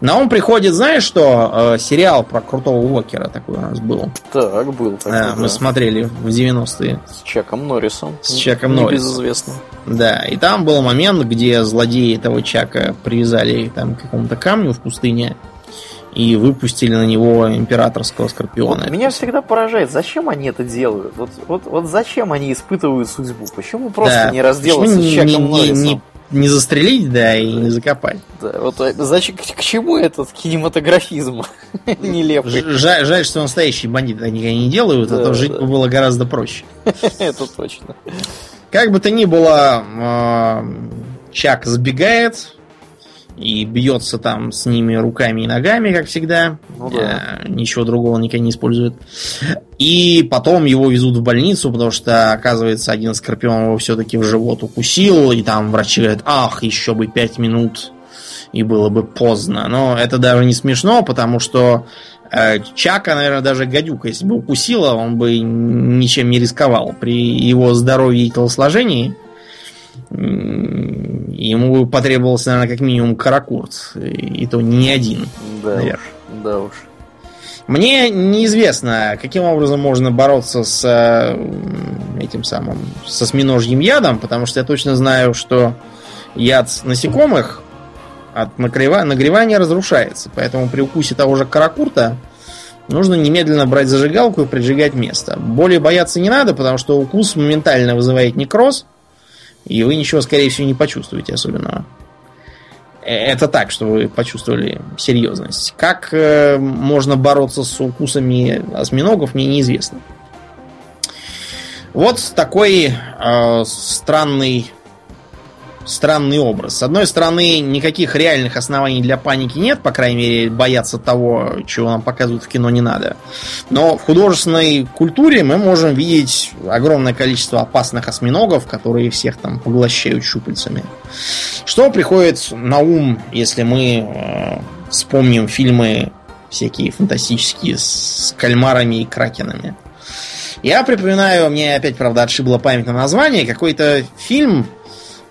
На ум приходит, знаешь что, э, сериал про крутого Уокера такой у нас был. Так, был такой, да, Мы смотрели в 90-е. С Чаком Норрисом. С Чаком Норрисом. Небезызвестным. Да, и там был момент, где злодеи этого Чака привязали там, к какому-то камню в пустыне. и выпустили на него императорского скорпиона. Вот меня всегда поражает, зачем они это делают? Вот, вот, вот зачем они испытывают судьбу? Почему просто Да. не разделаться Почему с Чаком не- Норрисом? не- не застрелить, да, и не закопать. Да, вот а зачем, к, к чему этот кинематографизм <laughs> нелепый? Жаль, жаль, что настоящие бандиты никогда не делают, а Да, то жить да. бы было гораздо проще. <laughs> Это точно. Как бы то ни было, э, Чак сбегает и бьется там с ними руками и ногами, как всегда. Ну да. Э, Ничего другого никогда не использует. И потом его везут в больницу, потому что, оказывается, один скорпион его все-таки в живот укусил, и там врачи говорят, ах, еще бы пять минут, и было бы поздно. Но это даже не смешно, потому что э, Чака, наверное, даже гадюка, если бы укусила, он бы ничем не рисковал. При его здоровье и телосложении ему потребовался, наверное, как минимум каракурт. И то не один. Да уж, Наверное. да уж. Мне неизвестно, каким образом можно бороться с э, этим самым, со осьминожьим ядом, потому что я точно знаю, что яд насекомых от нагрева- нагревания разрушается. Поэтому при укусе того же каракурта нужно немедленно брать зажигалку и прижигать место. Более бояться не надо, потому что укус моментально вызывает некроз, и вы ничего, скорее всего, не почувствуете особенного. Э, Это так, что вы почувствовали серьезность. Как э, можно бороться с укусами осьминогов, мне неизвестно. Вот такой э, странный странный образ. С одной стороны, никаких реальных оснований для паники нет, по крайней мере, бояться того, чего нам показывают в кино, не надо. Но в художественной культуре мы можем видеть огромное количество опасных осьминогов, которые всех там поглощают щупальцами. Что приходит на ум, если мы э, вспомним фильмы всякие фантастические с кальмарами и кракенами? Я припоминаю, мне опять, правда, отшибла память на название, какой-то фильм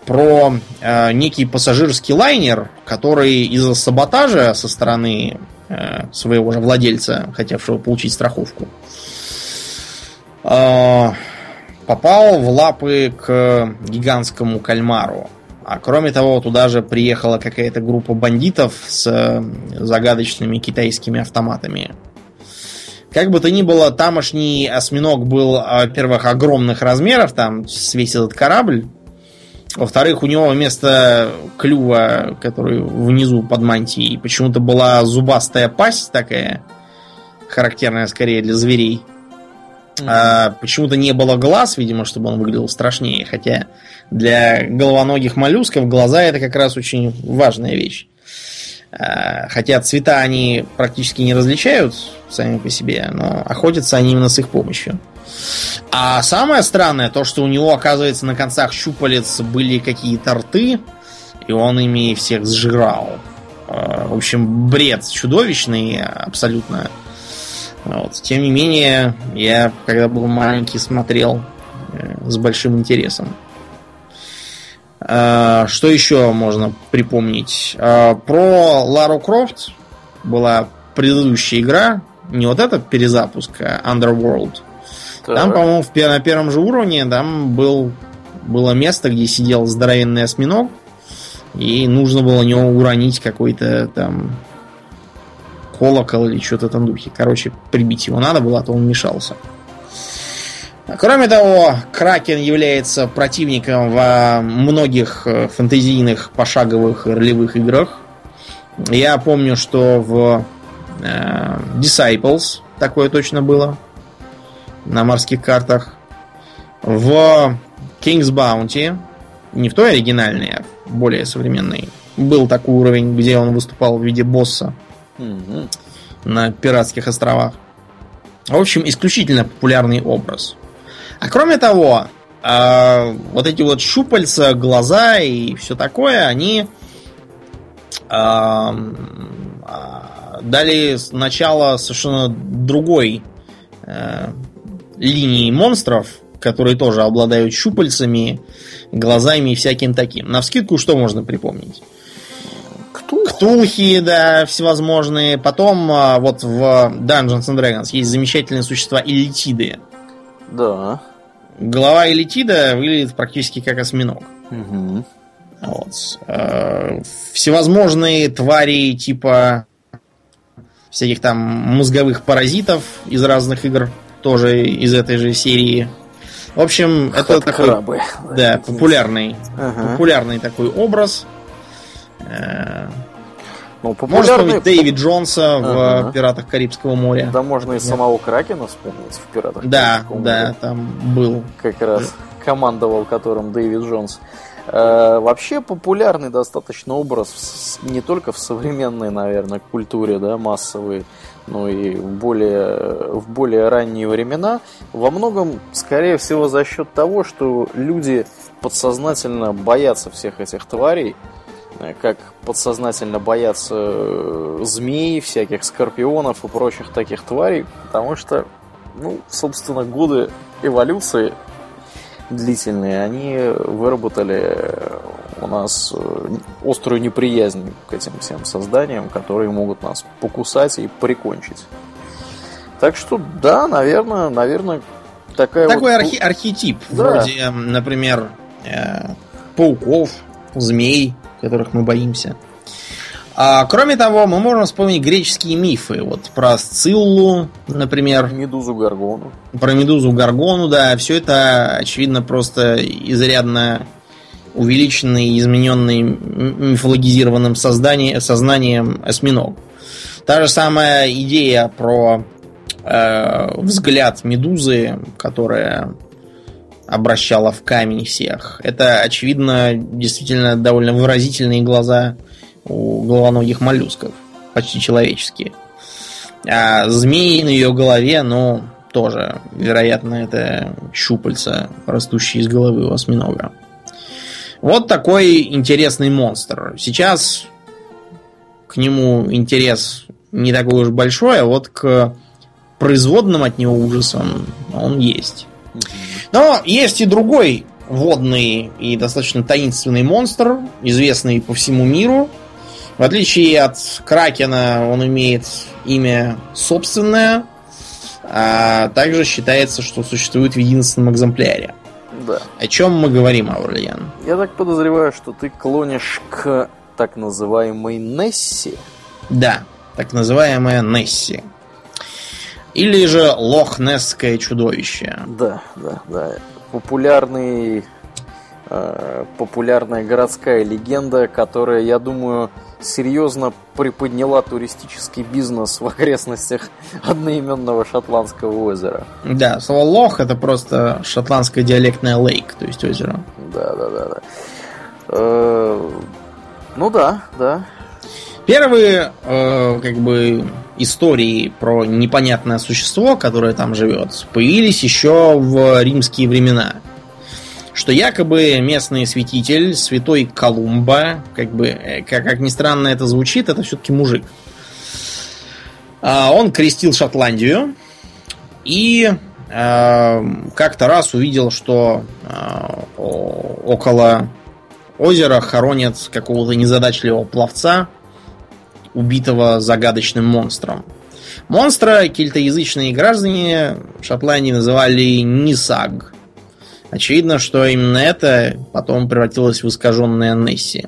про э, некий пассажирский лайнер, который из-за саботажа со стороны э, своего же владельца, хотевшего получить страховку, э, попал в лапы к гигантскому кальмару. А кроме того, туда же приехала какая-то группа бандитов с э, загадочными китайскими автоматами. Как бы то ни было, тамошний осьминог был, во-первых, огромных размеров, там весь этот корабль. Во-вторых, у него вместо клюва, который внизу под мантией, почему-то была зубастая пасть такая, характерная скорее для зверей. А, почему-то не было глаз, видимо, чтобы он выглядел страшнее. Хотя для головоногих моллюсков глаза это как раз очень важная вещь. А, Хотя цвета они практически не различают сами по себе, но охотятся они именно с их помощью. А самое странное, то, что у него, оказывается, на концах щупалец были какие-то рты, и он ими всех сжирал. А, В общем, бред чудовищный абсолютно. Вот. Тем не менее, я, когда был маленький, смотрел э, с большим интересом. А, Что еще можно припомнить? А, Про Лару Крофт была предыдущая игра, не вот эта перезапуск, Underworld. Там, Так. по-моему, в на первом же уровне там был, было место, где сидел здоровенный осьминог, и нужно было него уронить какой-то там колокол или что-то там духе. Короче, прибить его надо было, а то он мешался. Кроме того, Кракен является противником во многих э, фэнтезийных пошаговых ролевых играх. Я помню, что в э, Disciples такое точно было на морских картах. В King's Bounty, не в той оригинальной, а в более современной, был такой уровень, где он выступал в виде босса Мгм. на пиратских островах. В общем, исключительно популярный образ. А кроме того, э, вот эти вот щупальца, глаза и все такое, они а, дали начало совершенно другой э, линии монстров, которые тоже обладают щупальцами, глазами и всяким таким. На вскидку что можно припомнить? Ктулху? Ктулхи, да, всевозможные. Потом а, вот в Dungeons and Dragons есть замечательные существа элитиды. Да. Голова элитида выглядит практически как осьминог. Мгм. Вот. Э, Всевозможные твари типа всяких там мозговых паразитов из разных игр, тоже из этой же серии. В общем, это такой Крабы. да, популярный, Ага. популярный такой образ. Э, Ну, Можно популярный... вспомнить Дэвид Джонса Ага. в «Пиратах Карибского моря». Да можно и самого Кракена вспомнить в «Пиратах Да, Карибского да, моря». там был. Как раз командовал которым Дэвид Джонс. Э, Вообще популярный достаточно образ не только в современной, наверное, культуре, да, массовой, но и в более, в более ранние времена. Во многом, скорее всего, за счет того, что люди подсознательно боятся всех этих тварей, э, как подсознательно боятся э, змей, всяких скорпионов и прочих таких тварей, потому что, ну, собственно, годы эволюции длительные, они выработали э, у нас э, острую неприязнь к этим всем созданиям, которые могут нас покусать и прикончить. Так что, да, наверное, наверное, такая Такой вот... архи- архетип, Да. вроде, м, например, э, пауков, змей, которых мы боимся. А, кроме того, мы можем вспомнить греческие мифы. Вот про Сциллу, например, Медузу Гаргону. про Медузу Гаргону, да, все это, очевидно, просто изрядно увеличенный и измененный мифологизированным создание, сознанием осьминог. Та же самая идея про э, взгляд Медузы, которая обращала в камень всех. Это, очевидно, действительно довольно выразительные глаза у головоногих моллюсков, почти человеческие. А змеи на ее голове, ну, тоже, вероятно, это щупальца, растущие из головы у осьминога. Вот такой интересный монстр. Сейчас к нему интерес не такой уж большой, а вот к производным от него ужасам он есть. Но есть и другой водный и достаточно таинственный монстр, известный по всему миру. В отличие от Кракена, он имеет имя собственное, а также считается, что существует в единственном экземпляре. Да. О чем мы говорим, Аурлиан? Я так подозреваю, что ты клонишь к так называемой Несси. Да, так называемая Несси. Или же Лохнесское чудовище. Да, да, да. Популярный, э, популярная городская легенда, которая, я думаю, серьезно приподняла туристический бизнес в окрестностях одноименного шотландского озера. Да, слово лох это просто шотландское диалектное лейк, то есть озеро. Да, да, да, да. Э, ну да, да. Первые, э, как бы, истории про непонятное существо, которое там живет, появились еще в римские времена. Что якобы местный святитель, святой Колумба, как бы, э, как, как ни странно это звучит, это все-таки мужик. А, Он крестил Шотландию и э, как-то раз увидел, что э, около озера хоронят какого-то незадачливого пловца, убитого загадочным монстром. Монстра кельтоязычные граждане Шотландии называли Нисаг. Очевидно, что именно это потом превратилось в искаженное Несси.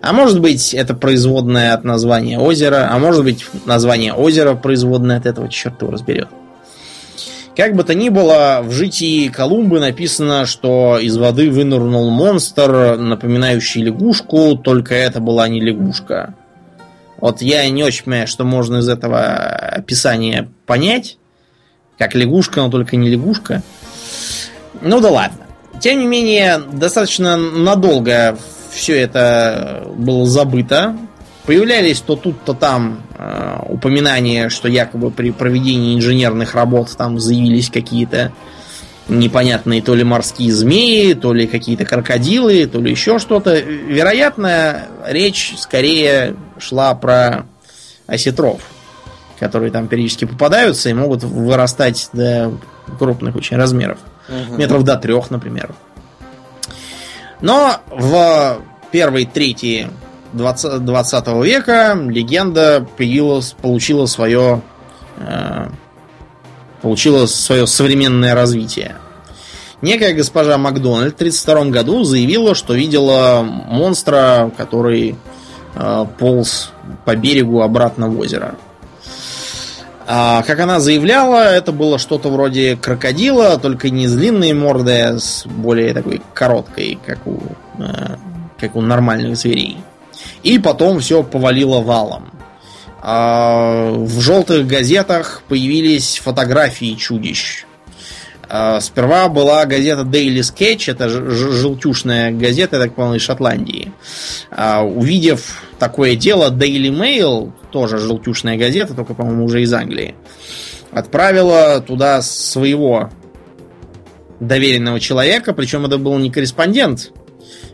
А может быть, это производное от названия озера, а может быть, название озера производное от этого, черт его разберет. Как бы то ни было, в житии Колумбы написано, что из воды вынырнул монстр, напоминающий лягушку, только это была не лягушка. Вот я не очень понимаю, что можно из этого описания понять. Как лягушка, но только не лягушка. Ну да ладно. Тем не менее, достаточно надолго все это было забыто. Появлялись то тут, то там э, упоминания, что якобы при проведении инженерных работ там заявились какие-то непонятные то ли морские змеи, то ли какие-то крокодилы, то ли еще что-то. Вероятно, речь скорее шла про осетров, которые там периодически попадаются и могут вырастать до крупных очень размеров. Метров до трех, например. Но в первой трети 20, 20 века легенда появилась, получила свое э, получила свое современное развитие. Некая госпожа Макдональд в 1932 году заявила, что видела монстра, который э, полз по берегу обратно в озеро. А, как она заявляла, это было что-то вроде крокодила, только не с длинной мордой, а с более такой короткой, как у, э, как у нормальных зверей. И потом все повалило валом. А, в желтых газетах появились фотографии чудищ. А, сперва была газета Daily Sketch, это желтюшная газета, так понял, из Шотландии. Увидев такое дело, Daily Mail, тоже желтюшная газета, только, по-моему, уже из Англии, отправила туда своего доверенного человека, причем это был не корреспондент,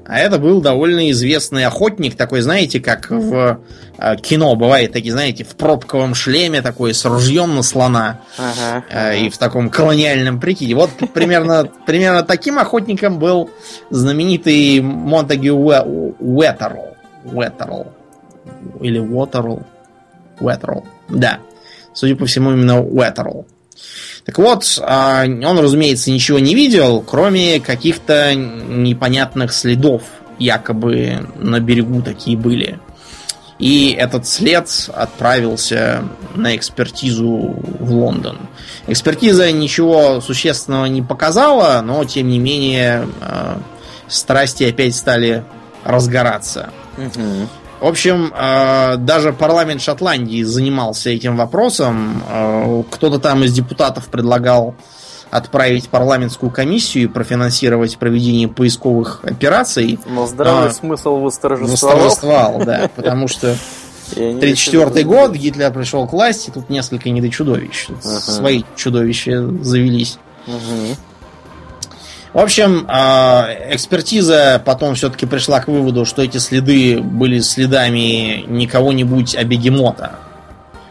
а это был довольно известный охотник, такой, знаете, как в э, кино бывает, такие, знаете, в пробковом шлеме, такой с ружьем на слона. Ага, э, И в таком колониальном прикиде. Вот примерно, <laughs> примерно таким охотником был знаменитый Монтагю Уэтерл. Уэтерл. Или Уотерл. Уэтерл. Да. Судя по всему, именно Уэтерл. Так вот, а, он, разумеется, ничего не видел, кроме каких-то непонятных следов, якобы на берегу такие были. И этот след отправился на экспертизу в Лондон. Экспертиза ничего существенного не показала, но тем не менее а, страсти опять стали разгораться. Угу. В общем, э, даже парламент Шотландии занимался этим вопросом. Э, кто-то там из депутатов предлагал отправить парламентскую комиссию и профинансировать проведение поисковых операций. Но здравый а, смысл восторжествовал. Восторжествовал, да, <laughs> потому что 1934 год, Гитлер пришел к власти, тут несколько недочудовищ. Ага. Свои чудовища завелись. В общем, а, экспертиза потом все-таки пришла к выводу, что эти следы были следами не кого-нибудь, а бегемота.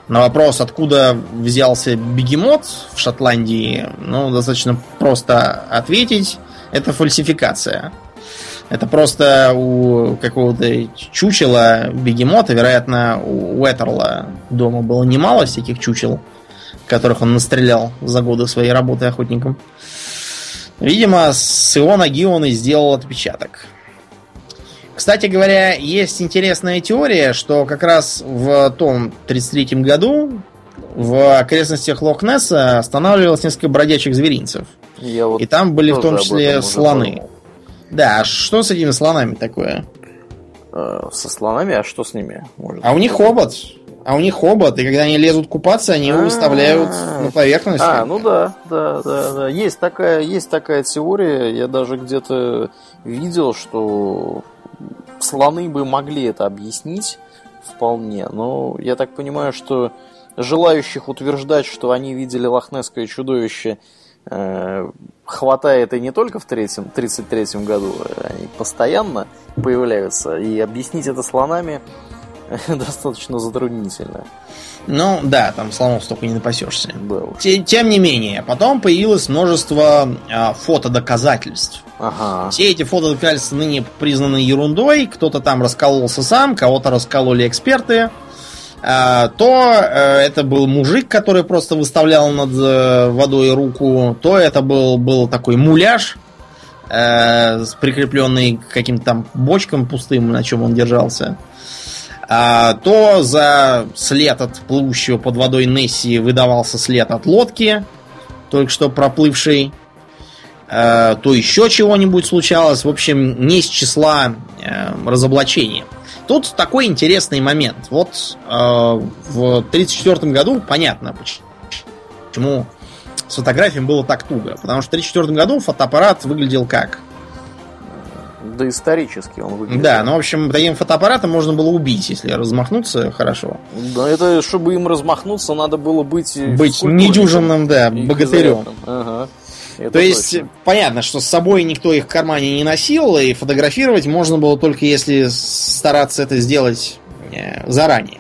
На вопрос, откуда взялся бегемот в Шотландии, ну, достаточно просто ответить. Это фальсификация. Это просто у какого-то чучела бегемота, вероятно, у Уэтерла дома было немало всяких чучел, которых он настрелял за годы своей работы охотником. Видимо, с его ноги он и сделал отпечаток. Кстати говоря, есть интересная теория, что как раз в том 33 году в окрестностях Лохнесса останавливалось несколько бродячих зверинцев. Я вот и там были в том числе слоны. Да, а что с этими слонами такое? Э, со слонами, а что с ними? Может, а у них хобот. А у них хобот, и когда они лезут купаться, они его выставляют на поверхность. А, ну да, да, да, да. Есть такая, есть такая теория. Я даже где-то видел, что слоны бы могли это объяснить вполне. Но я так понимаю, что желающих утверждать, что они видели лохнесское чудовище, э, хватает и не только в 1933 году, они постоянно появляются. И объяснить это слонами <laughs> достаточно затруднительно. Ну да, там слонов столько не напасешься. Тем, тем не менее, потом появилось множество а, фотодоказательств. Ага. Все эти фотодоказательства ныне признаны ерундой. Кто-то там раскололся сам, кого-то раскололи эксперты. А, то а, это был мужик, который просто выставлял над а, водой руку, то это был, был такой муляж, э, прикрепленный к каким-то там бочкам пустым, на чем он держался то за след от плывущего под водой Несси выдавался след от лодки, только что проплывшей, а, то еще чего-нибудь случалось. В общем, не из числа а, разоблачений. Тут такой интересный момент. Вот а, в 1934 году понятно, почему с фотографией было так туго. Потому что в 1934 году фотоаппарат выглядел как? Доисторически он выглядит. Да, ну, в общем, таким фотоаппаратом можно было убить, если размахнуться хорошо. Да, это, чтобы им размахнуться, надо было быть... Быть недюжинным, да, богатырем. Ага. Это То есть, понятно, что с собой никто их в кармане не носил, и фотографировать можно было только если стараться это сделать э, заранее.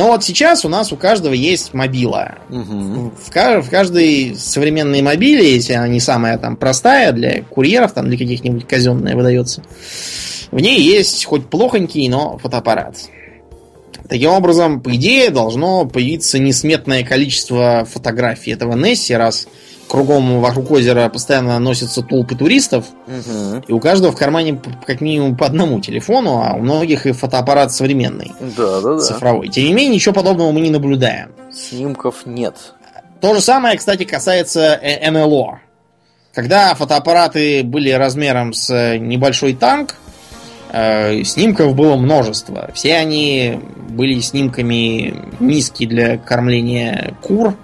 Но вот сейчас у нас у каждого есть мобила. Угу. В, в каждой современной мобиле, если она не самая там простая, для курьеров, там для каких-нибудь казенная выдается, в ней есть хоть плохонький, но фотоаппарат. Таким образом, по идее, должно появиться несметное количество фотографий этого Несси, раз кругом вокруг озера постоянно носятся толпы туристов, Мгм. и у каждого в кармане как минимум по одному телефону, а у многих и фотоаппарат современный, Да, да, да. цифровой. Тем не менее, ничего подобного мы не наблюдаем. Снимков нет. То же самое, кстати, касается э, НЛО. Когда фотоаппараты были размером с э, небольшой танк, э, снимков было множество. Все они были снимками миски для кормления кур,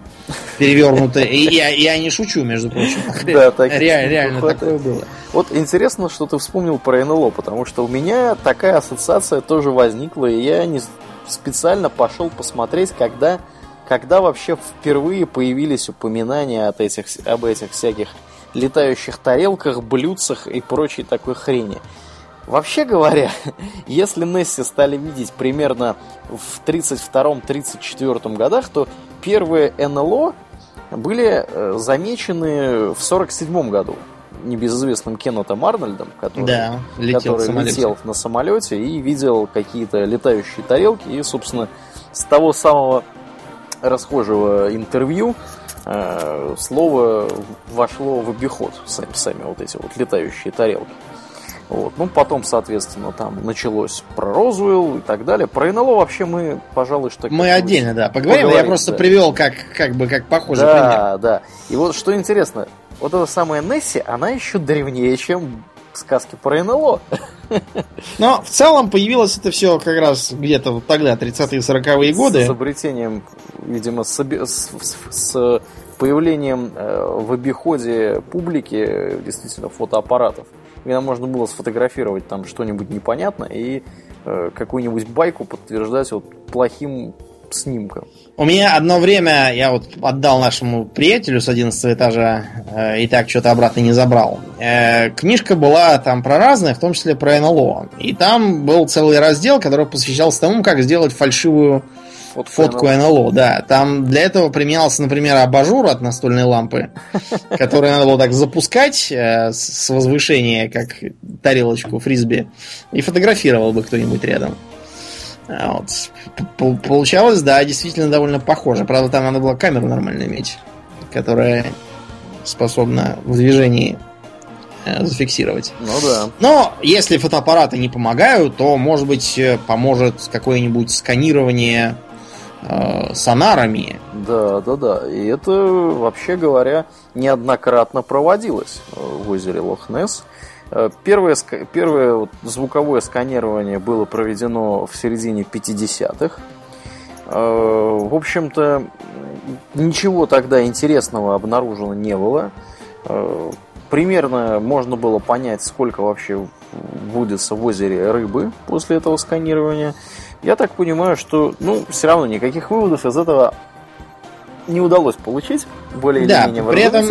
перевернутые. И я, я не шучу, между прочим. <laughs> Да, снимков реально хватает. такое было. Вот интересно, что ты вспомнил про НЛО, потому что у меня такая ассоциация тоже возникла, и я не специально пошел посмотреть, когда, когда вообще впервые появились упоминания от этих, об этих всяких летающих тарелках, блюдцах и прочей такой хрени. Вообще говоря, <laughs> если Несси стали видеть примерно в 32-34 годах, то первые НЛО были э, замечены в 47 году небезызвестным Кеннетом Арнольдом, который, Да, летел который самолете. летел на самолете и видел какие-то летающие тарелки. И, собственно, с того самого расхожего интервью э, слово вошло в обиход, сами, сами вот эти вот летающие тарелки. Вот. Ну, потом, соответственно, там началось про Розуэлл и так далее. Про НЛО вообще мы, пожалуй, что... Мы отдельно, да, поговорим. поговорим, я просто да. привел как, как бы как похожий пример. Да, да. И вот что интересно, вот эта самая Несси, она еще древнее, чем сказки про НЛО. Но в целом появилось это все как раз где-то вот тогда, 30-е 40-е С годы. видимо, с, оби- с- с- с появлением э, в обиходе публики э, действительно фотоаппаратов. Когда можно было сфотографировать там что-нибудь непонятное и э, какую-нибудь байку подтверждать вот плохим снимком. У меня одно время, я вот отдал нашему приятелю с 11 этажа э, и так что-то обратно не забрал. Э, книжка была там про разное, в том числе про НЛО. И там был целый раздел, который посвящался тому, как сделать фальшивую Вот фотку НЛО. Да, там для этого применялся, например, абажур от настольной лампы, <laughs> который надо было так запускать э, с возвышения, как тарелочку фрисби, и фотографировал бы кто-нибудь рядом. А Вот. Получалось, да, действительно довольно похоже. Правда, там надо было камеру нормально иметь, которая способна в движении э, зафиксировать. Ну да. Но если фотоаппараты не помогают, то, может быть, э, поможет какое-нибудь сканирование э, сонарами. Да, да, да. И это, вообще говоря, неоднократно проводилось э, в озере Лохнес. Э, Первое, первое звуковое сканирование было проведено в середине 50-х. Э, В общем-то, ничего тогда интересного обнаружено не было. Примерно можно было понять, сколько вообще водится в озере рыбы после этого сканирования. Я так понимаю, что, ну, все равно никаких выводов из этого не удалось получить, более или Да, менее при этом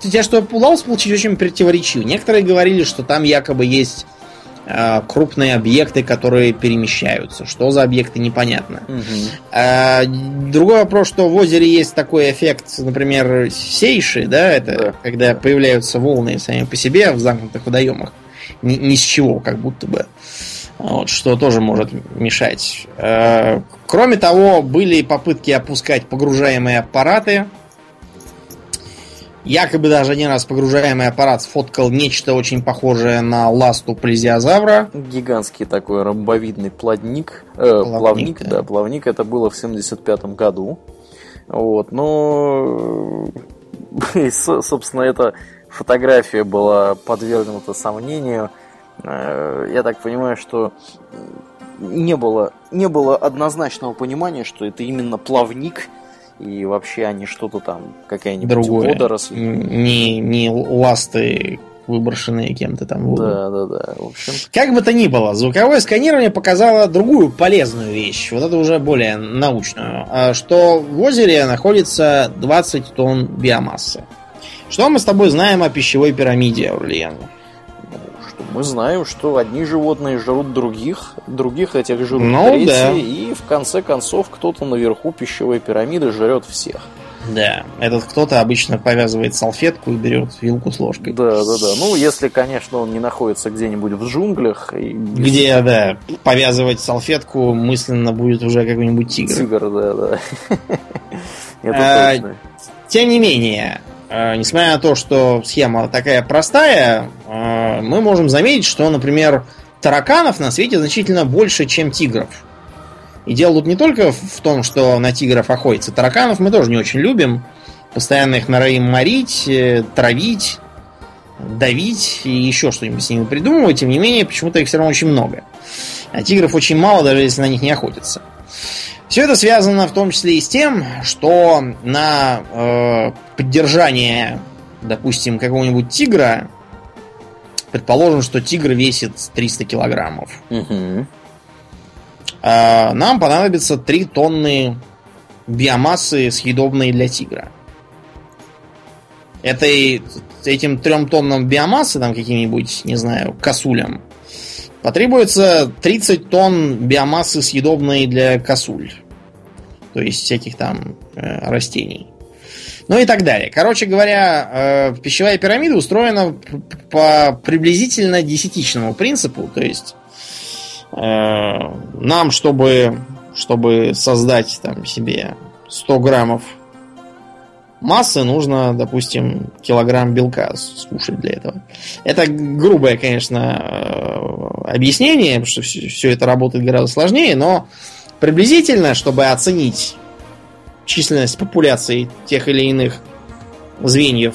тебе что удалось получить очень противоречиво. Некоторые говорили, что там якобы есть э, крупные объекты, которые перемещаются. Что за объекты, непонятно. Мгм. А, другой вопрос, что в озере есть такой эффект, например, сейши, да, это Да, когда да. появляются волны сами по себе в замкнутых водоемах. Ни, ни с чего, как будто бы. Вот, что тоже может мешать. А, Кроме того, были попытки опускать погружаемые аппараты. Якобы даже один раз погружаемый аппарат сфоткал нечто очень похожее на ласту плезиозавра. Гигантский такой ромбовидный плавник. э, Плавник, плавник, да. да. плавник. Это было в 75 году. Вот, но, э, <laughs> со- собственно, эта фотография была подвергнута сомнению. Э, Я так понимаю, что не было, не было однозначного понимания, что это именно плавник, и вообще они что-то там, какая-нибудь Другое. водоросль. Не, не ласты, выброшенные кем-то там воду. Да, да, да. В общем, Как бы то ни было, звуковое сканирование показало другую полезную вещь, вот это уже более научную, а, что в озере находится 20 тонн биомассы. Что мы с тобой знаем о пищевой пирамиде, Аурлиен? Мы знаем, что одни животные жрут других, других этих жрут Ну, третьи, да. и в конце концов кто-то наверху пищевой пирамиды жрет всех. Да, этот кто-то обычно повязывает салфетку и берет вилку с ложкой. Да, да, да. Ну, если, конечно, он не находится где-нибудь в джунглях. И Где, да, повязывать салфетку мысленно будет уже какой-нибудь тигр. Тигр, да, да. <laughs> Это А, точно. Тем не менее, несмотря на то, что схема такая простая, э, мы можем заметить, что, например, тараканов на свете значительно больше, чем тигров. И дело тут не только в том, что на тигров охотятся. Тараканов мы тоже не очень любим. Постоянно их норовим морить, э, травить, давить и еще что-нибудь с ними придумывать. Тем не менее, почему-то их все равно очень много. А тигров очень мало, даже если на них не охотятся. Все это связано в том числе и с тем, что на э, поддержание, допустим, какого-нибудь тигра, предположим, что тигр весит 300 килограммов, Угу. э, нам понадобится 3 тонны биомассы, съедобной для тигра. Этой, этим трем тоннам биомассы, там каким-нибудь, не знаю, косулям, потребуется 30 тонн биомассы, съедобной для косуль. То есть всяких там э, растений. Ну и так далее. Короче говоря, э, пищевая пирамида устроена по приблизительно десятичному принципу. То есть э, нам, чтобы, чтобы создать там себе 100 граммов массы, нужно, допустим, килограмм белка скушать для этого. Это грубое, конечно, э, объяснение, потому что все, это работает гораздо сложнее, но приблизительно, чтобы оценить численность популяции тех или иных звеньев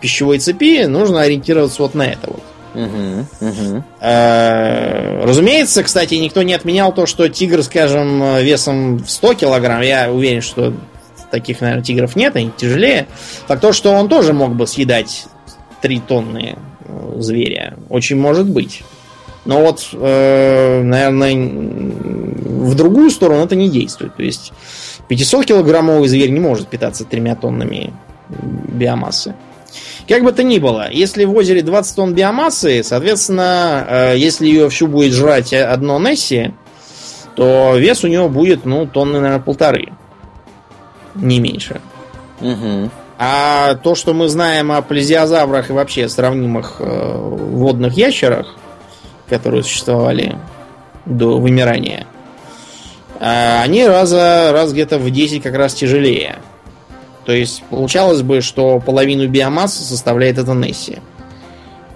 пищевой цепи, нужно ориентироваться вот на это вот. Угу. Угу. Э, Разумеется, кстати, никто не отменял то, что тигр, скажем, весом в 100 килограмм, я уверен, что таких, наверное, тигров нет, они тяжелее. Так то, что он тоже мог бы съедать 3 тонны э, зверя, очень может быть. Но вот, э, наверное, в другую сторону это не действует. То есть 500-килограммовый зверь не может питаться тремя тоннами биомассы. Как бы то ни было, если в озере 20 тонн биомассы, соответственно, э, если ее всю будет жрать одно Несси, то вес у него будет, ну, тонны, наверное, полторы. Не меньше. Угу. А то, что мы знаем о плезиозаврах и вообще сравнимых э, водных ящерах, которые существовали до вымирания, э, они раза, раз где-то в 10 как раз тяжелее. То есть получалось бы, что половину биомассы составляет эта Несси.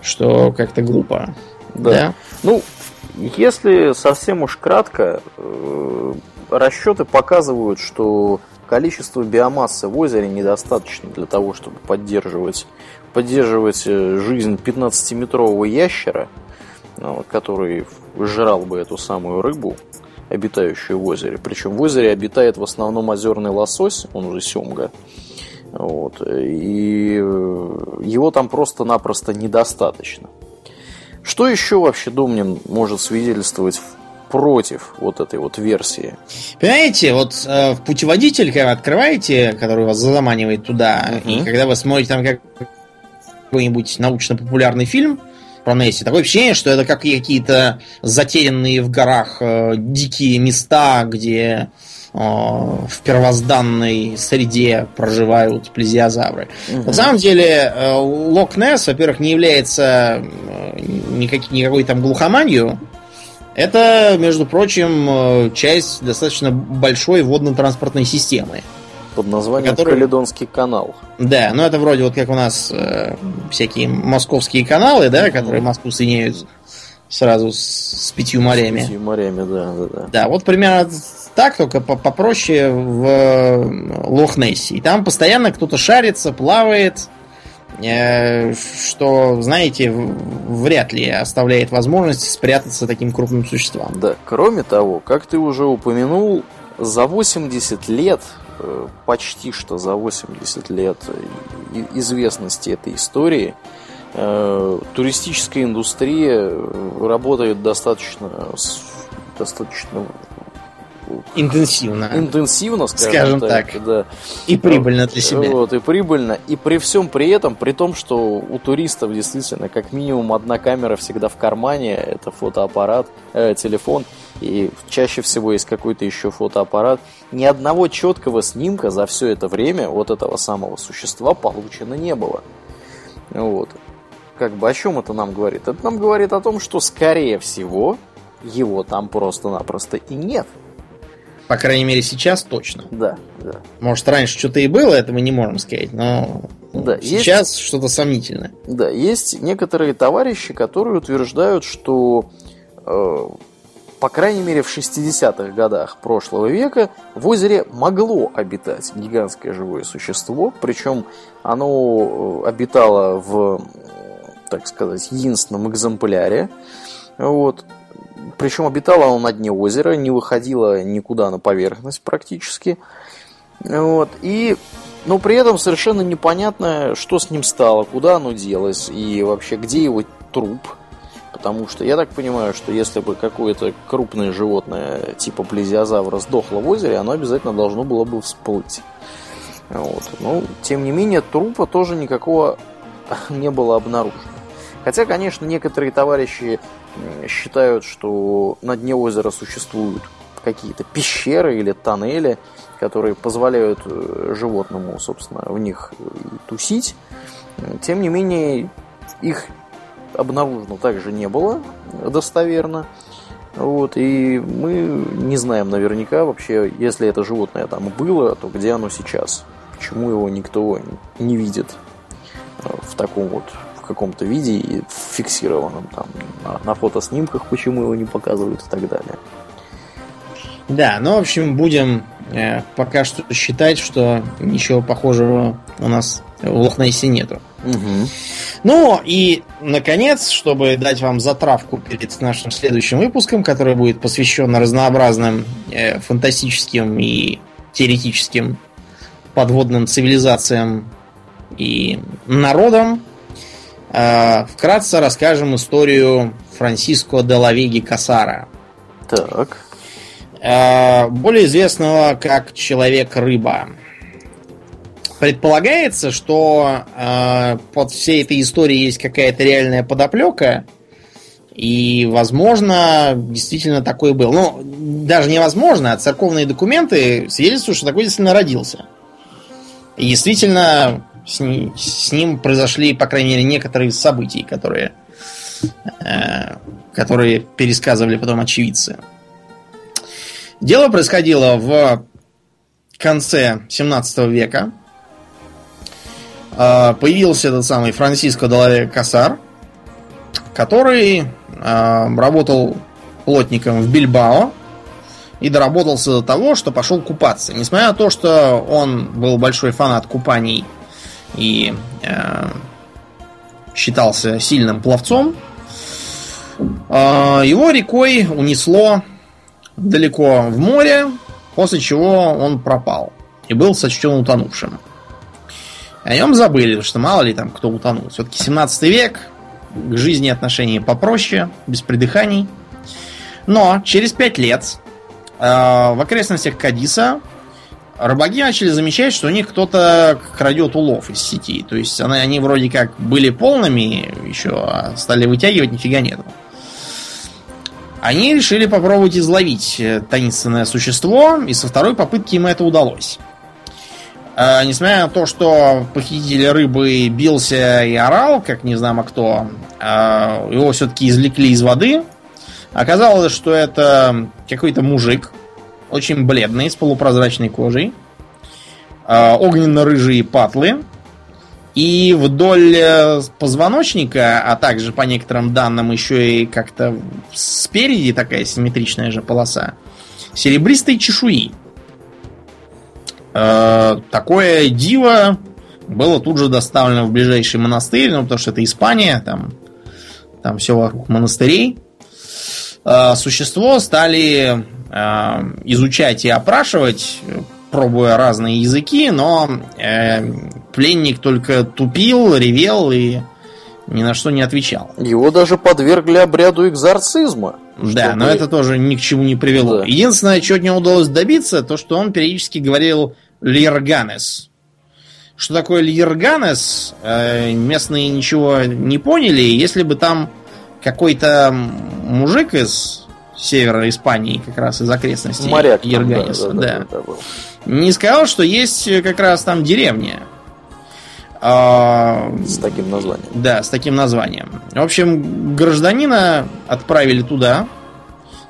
Что как-то глупо. Да. Да? Ну, если совсем уж кратко, э, расчеты показывают, что количество биомассы в озере недостаточно для того, чтобы поддерживать, поддерживать э, жизнь 15-метрового ящера, вот, который жрал бы эту самую рыбу, обитающую в озере. Причем в озере обитает в основном озерный лосось, он уже семга. Вот, и э, его там просто-напросто недостаточно. Что еще вообще Домнин может свидетельствовать против вот этой вот версии? Понимаете, вот э, в путеводитель, когда открываете, который вас заманивает туда, Мгм. и когда вы смотрите там как какой-нибудь научно-популярный фильм про Несси, такое ощущение, что это как какие-то затерянные в горах э, дикие места, где э, в первозданной среде проживают плезиозавры. На самом деле, э, Лок Несс, во-первых, не является э, никак- никакой там глухоманью. Это, между прочим, э, часть достаточно большой водно-транспортной системы. Под названием Который- Каледонский канал. Да, ну это вроде вот как у нас э, всякие московские каналы, да, которые Москву соединяют сразу с, с пятью морями. С пятью морями, да, да, да. Да, вот примерно так, только по- попроще в э, Лох-Нессе. И там постоянно кто-то шарится, плавает, что, знаете, вряд ли оставляет возможность спрятаться таким крупным существам. Да, кроме того, как ты уже упомянул, за 80 лет, э, почти что за 80 лет и- известности этой истории, э, туристическая индустрия э, работает достаточно, достаточно Интенсивно. интенсивно, скажем, Скажем так. так. Да. И прибыльно для себя. Вот, и прибыльно. И при всем при этом, при том, что у туристов действительно как минимум одна камера всегда в кармане, это фотоаппарат, э, телефон, и чаще всего есть какой-то еще фотоаппарат, ни одного четкого снимка за все это время вот этого самого существа получено не было. Вот. Как бы о чем это нам говорит? Это нам говорит о том, что скорее всего его там просто-напросто и нет. По крайней мере, сейчас точно. Да, да. Может, раньше что-то и было, это мы не можем сказать, но Да, Сейчас есть, что-то сомнительное. Да, есть некоторые товарищи, которые утверждают, что э, по крайней мере в 60-х годах прошлого века в озере могло обитать гигантское живое существо, причем оно э, обитало в, так сказать, единственном экземпляре. Вот. Причем обитало оно на дне озера, не выходило никуда на поверхность практически. Вот. И, но при этом совершенно непонятно, что с ним стало, куда оно делось и вообще где его труп. Потому что я так понимаю, что если бы какое-то крупное животное типа плезиозавра сдохло в озере, оно обязательно должно было бы всплыть. Вот. Но, тем не менее, трупа тоже никакого <laughs> не было обнаружено. Хотя, конечно, некоторые товарищи считают, что на дне озера существуют какие-то пещеры или тоннели, которые позволяют э, животному, собственно, в них тусить. Тем не менее, их обнаружено также не было достоверно. Вот, и мы не знаем наверняка вообще, если это животное там было, то где оно сейчас. Почему его никто не видит э, в таком вот каком-то виде и фиксированном там на, на фотоснимках, почему его не показывают и так далее. Да, ну, в общем, будем э, пока что считать, что ничего похожего у нас в Лохнессе нету. Угу. Ну и, наконец, чтобы дать вам затравку перед нашим следующим выпуском, который будет посвящен разнообразным э, фантастическим и теоретическим подводным цивилизациям и народам, вкратце расскажем историю Франсиско де Лавеги Касара. Так. Э, более известного как Человек-рыба. Предполагается, что э, под всей этой историей есть какая-то реальная подоплека, и, возможно, действительно такой был. Ну, даже невозможно, а церковные документы свидетельствуют, что такой действительно родился. И действительно, с, ним, с ним произошли, по крайней мере, некоторые события, которые, э, которые пересказывали потом очевидцы. Дело происходило в конце 17 века. А, появился этот самый Франциско Далаве Касар, который а, работал плотником в Бильбао и доработался до того, что пошел купаться. Несмотря на то, что он был большой фанат купаний и э, считался сильным пловцом, э, его рекой унесло далеко в море, после чего он пропал и был сочтен утонувшим. О нем забыли, что мало ли там кто утонул. Все-таки 17 век, к жизни отношения попроще, без придыханий. Но через 5 лет э, в окрестностях Кадиса рыбаки начали замечать, что у них кто-то крадет улов из сети. То есть они, они вроде как были полными еще, а стали вытягивать, нифига нету. Они решили попробовать изловить э, таинственное существо, и со второй попытки им это удалось. Э, несмотря на то, что похититель рыбы бился и орал, как не знамо кто, э, его все-таки извлекли из воды. Оказалось, что это какой-то мужик, очень бледный, с полупрозрачной кожей, э, огненно-рыжие патлы, и вдоль э, позвоночника, а также по некоторым данным еще и как-то спереди такая симметричная же полоса, серебристой чешуи. Э, такое диво было тут же доставлено в ближайший монастырь, ну, потому что это Испания, там, там все вокруг монастырей. Э, существо стали э, изучать и опрашивать, пробуя разные языки, но э, пленник только тупил, ревел и ни на что не отвечал. Его даже подвергли обряду экзорцизма. Да, чтобы... но это тоже ни к чему не привело. Да. Единственное, чего от него удалось добиться, то что он периодически говорил Лирганес. Что такое Лирганес, местные ничего не поняли. Если бы там какой-то мужик из севера Испании, как раз из окрестностей Моряк, Ерганеса, да, да, да, да, да, не сказал, что есть как раз там деревня. А, с таким названием. Да, с таким названием. В общем, гражданина отправили туда.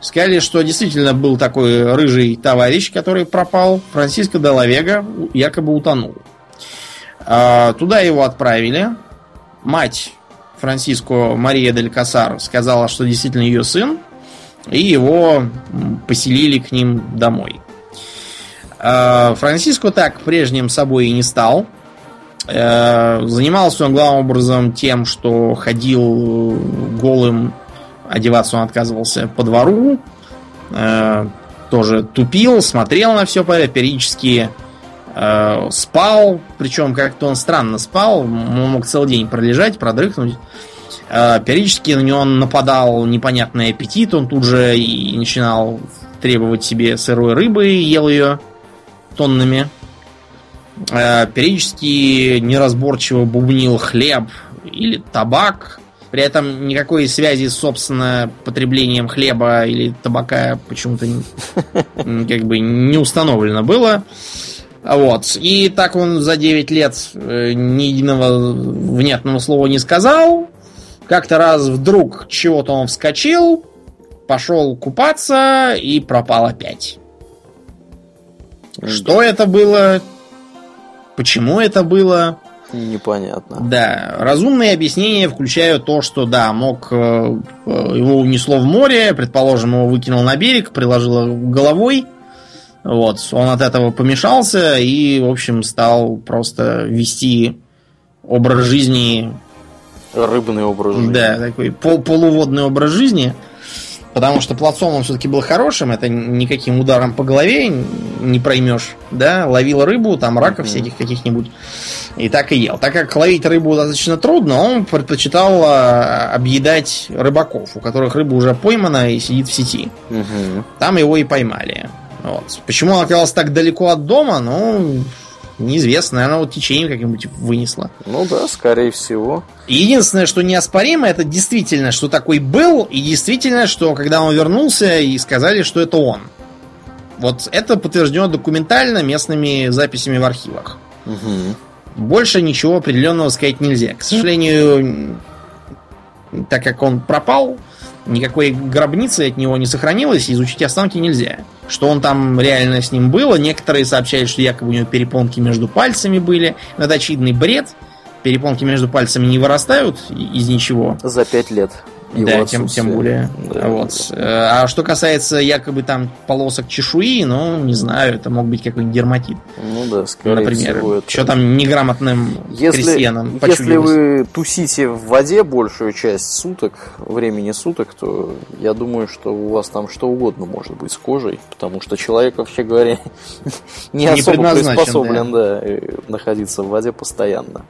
Сказали, что действительно был такой рыжий товарищ, который пропал. Франциско де Лавега якобы утонул. А, туда его отправили. Мать Франциско Мария Дель Касар сказала, что действительно ее сын, и его поселили к ним домой. А, Франциско так прежним собой и не стал. Э, занимался он главным образом тем, что ходил голым, одеваться он отказывался по двору, э, тоже тупил, смотрел на все периодически спал, причем как-то он странно спал, он мог целый день пролежать, продрыхнуть. Периодически на него нападал непонятный аппетит, он тут же и начинал требовать себе сырой рыбы, ел ее тоннами. Э, периодически неразборчиво бубнил хлеб или табак. При этом никакой связи с, собственно, потреблением хлеба или табака почему-то как бы не установлено было. Вот. И так он за 9 лет э, ни единого внятного слова не сказал. Как-то раз вдруг чего-то он вскочил, пошел купаться и пропал опять. Что это было? Почему это было? Непонятно. Да, разумные объяснения включают то, что да, мог э, его унесло в море, предположим, его выкинул на берег, приложило головой. Вот, он от этого помешался и, в общем, стал просто вести образ жизни. Рыбный образ жизни. Да, такой пол полуводный образ жизни. Потому что плацом он все-таки был хорошим, это никаким ударом по голове не проймешь, да, ловил рыбу, там раков mm-hmm. всяких каких-нибудь, и так и ел. Так как ловить рыбу достаточно трудно, он предпочитал а, объедать рыбаков, у которых рыба уже поймана и сидит в сети. Mm-hmm. Там его и поймали. Вот. Почему он оказался так далеко от дома, ну, Неизвестно, наверное, вот течение как-нибудь вынесло. Ну да, скорее всего. Единственное, что неоспоримо, это действительно, что такой был, и действительно, что когда он вернулся, и сказали, что это он. Вот это подтверждено документально местными записями в архивах. Угу. Больше ничего определенного сказать нельзя. К сожалению, так как он пропал, никакой гробницы от него не сохранилось, изучить останки нельзя что он там реально с ним было. Некоторые сообщают, что якобы у него перепонки между пальцами были. Это очевидный бред. Перепонки между пальцами не вырастают из ничего. За пять лет да, тем, тем более. Да, вот. Да. А что касается якобы там полосок чешуи, ну, не знаю, это мог быть какой-нибудь дерматит. Ну да, скорее Например, всего. Это... Что там неграмотным если, крестьянам Если вы тусите в воде большую часть суток, времени суток, то я думаю, что у вас там что угодно может быть с кожей, потому что человек, вообще говоря, <laughs> не, не особо приспособлен да. Да, находиться в воде постоянно.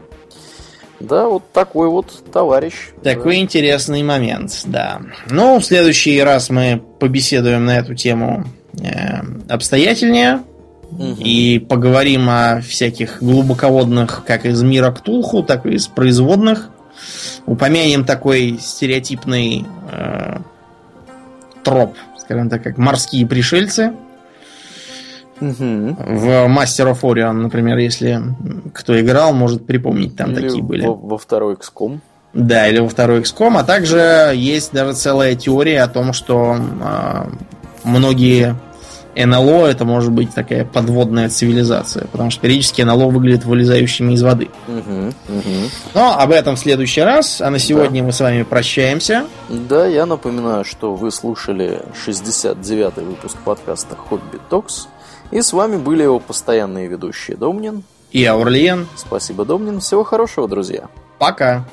Да, вот такой вот товарищ. Такой да. интересный момент, да. Ну, в следующий раз мы побеседуем на эту тему э, обстоятельнее угу. и поговорим о всяких глубоководных, как из мира Ктулху, так и из производных. Упомянем такой стереотипный э, троп, скажем так, как морские пришельцы. Угу. В Master of Orion, например, если кто играл, может припомнить, там или такие были. Во, во второй XCOM. Да, или во второй XCOM, а также есть даже целая теория о том, что э, многие НЛО это может быть такая подводная цивилизация, потому что периодически НЛО выглядят вылезающими из воды. Угу, угу. Но об этом в следующий раз, а на сегодня да. мы с вами прощаемся. Да, я напоминаю, что вы слушали 69-й выпуск подкаста Хобби Токс. И с вами были его постоянные ведущие Домнин и Аурлиен. Спасибо, Домнин. Всего хорошего, друзья. Пока.